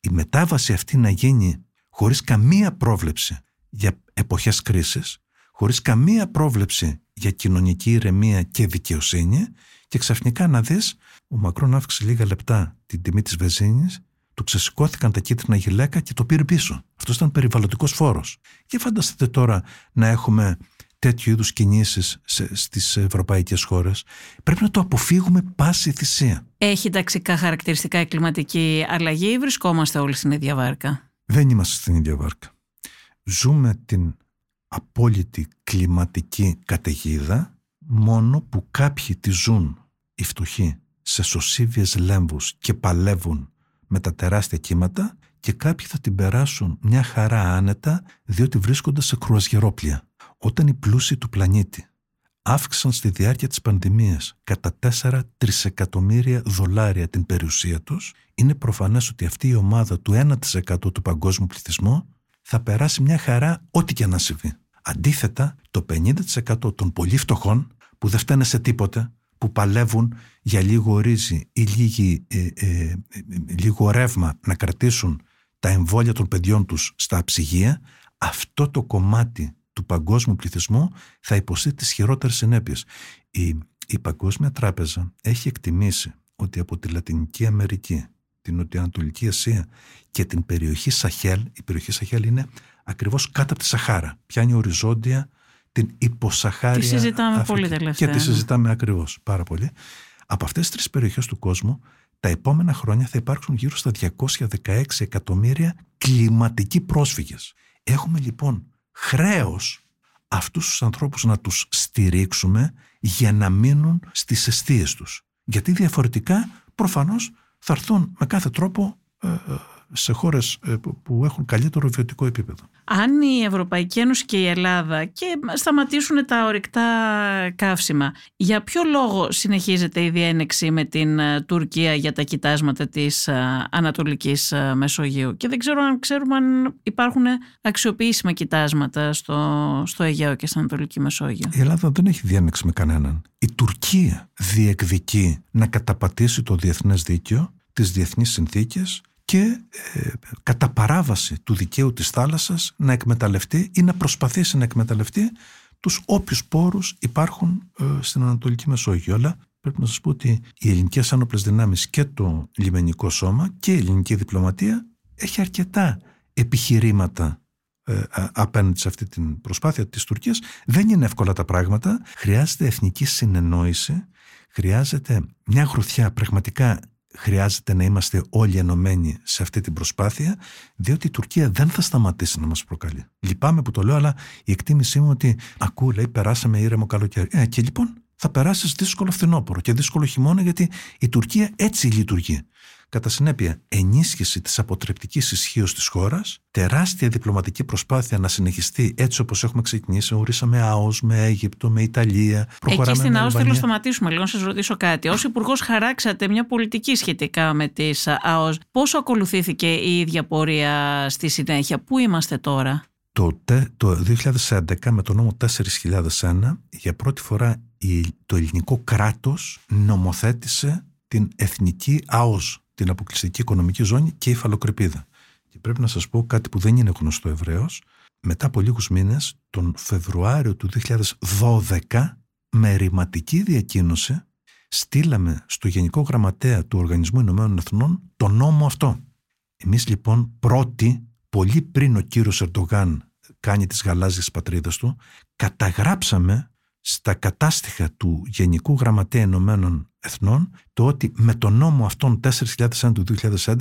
Η μετάβαση αυτή να γίνει χωρίς καμία πρόβλεψη για εποχές κρίσης, χωρίς καμία πρόβλεψη για κοινωνική ηρεμία και δικαιοσύνη και ξαφνικά να δεις ο Μακρόν αύξησε λίγα λεπτά την τιμή της βεζίνης του ξεσηκώθηκαν τα κίτρινα γυλαίκα και το πήρε πίσω. Αυτός ήταν περιβαλλοντικός φόρος. Και φανταστείτε τώρα να έχουμε τέτοιου είδους κινήσεις στις ευρωπαϊκές χώρες. Πρέπει να το αποφύγουμε πάση θυσία. Έχει ταξικά χαρακτηριστικά η κλιματική αλλαγή ή βρισκόμαστε όλοι στην ίδια βάρκα; Δεν είμαστε στην ίδια βάρκα. Ζούμε την απόλυτη κλιματική καταιγίδα μόνο που κάποιοι τη ζουν οι φτωχοί σε σωσίβιες λέμβους και παλεύουν με τα τεράστια κύματα και κάποιοι θα την περάσουν μια χαρά άνετα διότι βρίσκονται σε κρουαζιερόπλια. Όταν οι πλούσιοι του πλανήτη αύξησαν στη διάρκεια της πανδημίας κατά 4 τρισεκατομμύρια δολάρια την περιουσία τους, είναι προφανές ότι αυτή η ομάδα του 1% του παγκόσμιου πληθυσμού θα περάσει μια χαρά ό,τι και να συμβεί. Αντίθετα, το 50% των πολύ φτωχών που δεν φταίνε σε τίποτε, που παλεύουν για λίγο ρύζι ή λίγη, ε, ε, ε, λίγο ρεύμα να κρατήσουν τα εμβόλια των παιδιών τους στα ψυγεία, αυτό το κομμάτι του παγκόσμιου πληθυσμού θα υποστεί τις χειρότερες συνέπειες. Η, η Παγκόσμια Τράπεζα έχει εκτιμήσει ότι από τη Λατινική Αμερική, την Νοτιοανατολική Ασία και την περιοχή Σαχέλ, η περιοχή Σαχέλ είναι ακριβώς κάτω από τη Σαχάρα, πιάνει οριζόντια την υποσαχάρια Τη συζητάμε Αφρική. πολύ τελευταία. Και τη συζητάμε ακριβώς πάρα πολύ. Από αυτές τις τρεις περιοχές του κόσμου, τα επόμενα χρόνια θα υπάρξουν γύρω στα 216 εκατομμύρια κλιματικοί πρόσφυγες. Έχουμε λοιπόν χρέος αυτούς τους ανθρώπους να τους στηρίξουμε για να μείνουν στις αιστείες τους. Γιατί διαφορετικά προφανώς θα έρθουν με κάθε τρόπο ε, ε, σε χώρες ε, που έχουν καλύτερο βιωτικό επίπεδο. Αν η Ευρωπαϊκή Ένωση και η Ελλάδα και σταματήσουν τα ορυκτά καύσιμα, για ποιο λόγο συνεχίζεται η διένεξη με την ε, Τουρκία για τα κοιτάσματα της ε, Ανατολικής Μεσογείου; Και δεν ξέρω αν ξέρουμε αν υπάρχουν αξιοποιήσιμα κοιτάσματα στο, στο Αιγαίο και στην Ανατολική Μεσόγειο. Η Ελλάδα δεν έχει διένεξη με κανέναν. Η Τουρκία διεκδικεί να καταπατήσει το διεθνές δίκαιο, τις διεθνείς συνθήκες και ε, κατά παράβαση του δικαίου της θάλασσας να εκμεταλλευτεί ή να προσπαθήσει να εκμεταλλευτεί τους όποιους πόρους υπάρχουν ε, στην Ανατολική Μεσόγειο. Αλλά πρέπει να σας πω ότι οι ελληνικές άνοπλες δυνάμεις και το λιμενικό σώμα και η ελληνική διπλωματία έχει αρκετά επιχειρήματα ε, απέναντι σε αυτή την προσπάθεια της Τουρκίας. Δεν είναι εύκολα τα πράγματα. Χρειάζεται εθνική συνεννόηση, χρειάζεται μια γροθιά πραγματικά χρειάζεται να είμαστε όλοι ενωμένοι σε αυτή την προσπάθεια, διότι η Τουρκία δεν θα σταματήσει να μας προκαλεί. Λυπάμαι που το λέω, αλλά η εκτίμησή μου ότι ακούω, λέει, περάσαμε ήρεμο καλοκαίρι. Ε, και λοιπόν θα περάσεις δύσκολο φθινόπωρο και δύσκολο χειμώνα, γιατί η Τουρκία έτσι λειτουργεί. Κατά συνέπεια, ενίσχυση της αποτρεπτικής ισχύως της χώρας, τεράστια διπλωματική προσπάθεια να συνεχιστεί έτσι όπως έχουμε ξεκινήσει. Ορίσαμε ΑΟΣ με Αίγυπτο, με Ιταλία. Εκεί στην ΑΟΣ θέλω να σταματήσουμε λίγο, να σας ρωτήσω κάτι. Ω Υπουργός, χαράξατε μια πολιτική σχετικά με τις ΑΟΣ. Πόσο ακολουθήθηκε η ίδια πορεία στη συνέχεια, Πού είμαστε τώρα; Τότε, το 2011, με το νόμο 4001, για πρώτη φορά το ελληνικό κράτος νομοθέτησε την εθνική ΑΟΣ την αποκλειστική οικονομική ζώνη και η φαλοκρηπίδα. Και πρέπει να σας πω κάτι που δεν είναι γνωστό ευρέως. Μετά από λίγους μήνες, τον Φεβρουάριο του 2012, με ρηματική διακοίνωση, στείλαμε στο Γενικό Γραμματέα του Οργανισμού Ηνωμένων Εθνών το νόμο αυτό. Εμείς λοιπόν πρώτοι, πολύ πριν ο κύριος Ερντογάν κάνει τις γαλάζιες πατρίδες του, καταγράψαμε στα κατάστοιχα του Γενικού Γραμματέα Ηνωμένων Εθνών το ότι με τον νόμο αυτόν 4.001 του 2011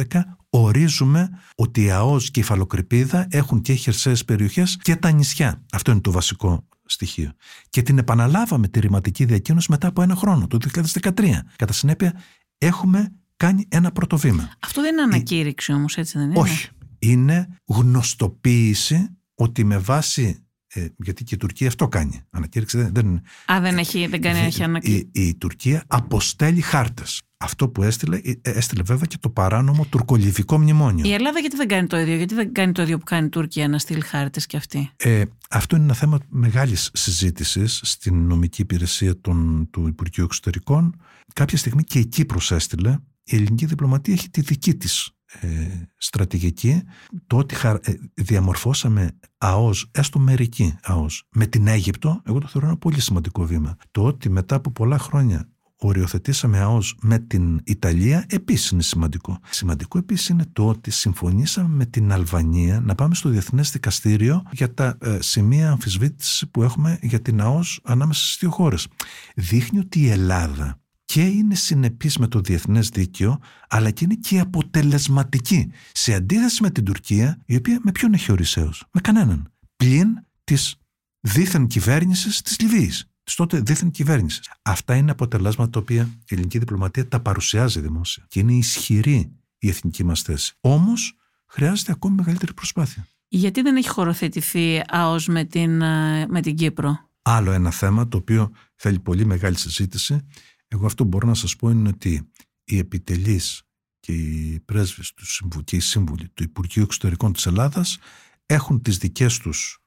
ορίζουμε ότι η ΑΟΣ και η Φαλοκρηπίδα έχουν και χερσαίες περιοχές και τα νησιά. Αυτό είναι το βασικό στοιχείο. Και την επαναλάβαμε τη ρηματική διακοίνωση μετά από ένα χρόνο, το 2013. Κατά συνέπεια έχουμε κάνει ένα πρώτο βήμα. Αυτό δεν είναι ανακήρυξη όμως, έτσι δεν είναι; Όχι. Είναι γνωστοποίηση ότι με βάση ε, γιατί και η Τουρκία αυτό κάνει. Ανακήρυξη δεν, δεν Α, δεν, έχει, δεν κάνει έχει ανακήρυξη. Η, η, Τουρκία αποστέλει χάρτες. Αυτό που έστειλε, ε, έστειλε βέβαια και το παράνομο τουρκολιβικό μνημόνιο. Η Ελλάδα γιατί δεν κάνει το ίδιο, γιατί δεν κάνει το ίδιο που κάνει η Τουρκία να στείλει χάρτες κι αυτή; Ε, αυτό είναι ένα θέμα μεγάλης συζήτησης στην νομική υπηρεσία των, του Υπουργείου Εξωτερικών. Κάποια στιγμή και η Κύπρος έστειλε. Η ελληνική διπλωματία έχει τη δική της ε, στρατηγική το ότι ε, διαμορφώσαμε ΑΟΣ, έστω μερική ΑΟΣ, με την Αίγυπτο, εγώ το θεωρώ ένα πολύ σημαντικό βήμα. Το ότι μετά από πολλά χρόνια οριοθετήσαμε ΑΟΣ με την Ιταλία επίσης είναι σημαντικό. Σημαντικό επίσης είναι το ότι συμφωνήσαμε με την Αλβανία να πάμε στο Διεθνές Δικαστήριο για τα ε, σημεία αμφισβήτησης που έχουμε για την ΑΟΣ ανάμεσα στις δύο χώρες. Δείχνει ότι η Ελλάδα και είναι συνεπής με το διεθνές δίκαιο, αλλά και είναι και αποτελεσματική, σε αντίθεση με την Τουρκία, η οποία με ποιον έχει ορισέως, με κανέναν, πλην της δίθεν κυβέρνησης της Λιβύης, της τότε δίθεν κυβέρνησης. Αυτά είναι αποτελέσματα τα οποία η ελληνική διπλωματία τα παρουσιάζει δημόσια και είναι ισχυρή η εθνική μας θέση. Όμως χρειάζεται ακόμη μεγαλύτερη προσπάθεια. Γιατί δεν έχει χωροθετηθεί ΑΟΣ με την, ε, με την Κύπρο; Άλλο ένα θέμα το οποίο θέλει πολύ μεγάλη συζήτηση εγώ αυτό που μπορώ να σας πω είναι ότι οι επιτελείς και οι πρέσβες του και οι σύμβουλοι του Υπουργείου Εξωτερικών της Ελλάδας έχουν τις δικές τους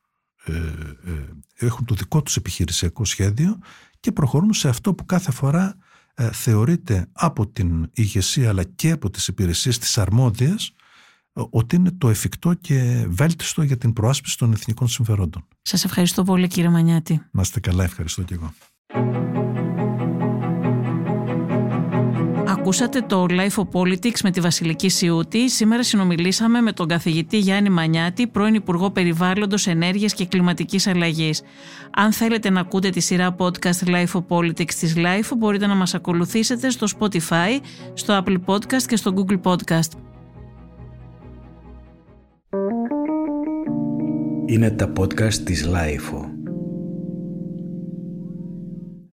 ε, ε, έχουν το δικό τους επιχειρησιακό σχέδιο και προχωρούν σε αυτό που κάθε φορά ε, θεωρείται από την ηγεσία αλλά και από τις υπηρεσίες της αρμόδιας ότι είναι το εφικτό και βέλτιστο για την προάσπιση των εθνικών συμφερόντων. Σας ευχαριστώ πολύ κύριε Μανιάτη. Να είστε καλά, ευχαριστώ και εγώ. Ακούσατε το Life of Politics με τη Βασιλική Σιούτη. Σήμερα συνομιλήσαμε με τον καθηγητή Γιάννη Μανιάτη, πρώην Υπουργό Περιβάλλοντος, Ενέργειας και Κλιματικής Αλλαγής. Αν θέλετε να ακούτε τη σειρά podcast Life of Politics της Life, μπορείτε να μας ακολουθήσετε στο Spotify, στο Apple Podcast και στο Google Podcast. Είναι τα podcast της Life.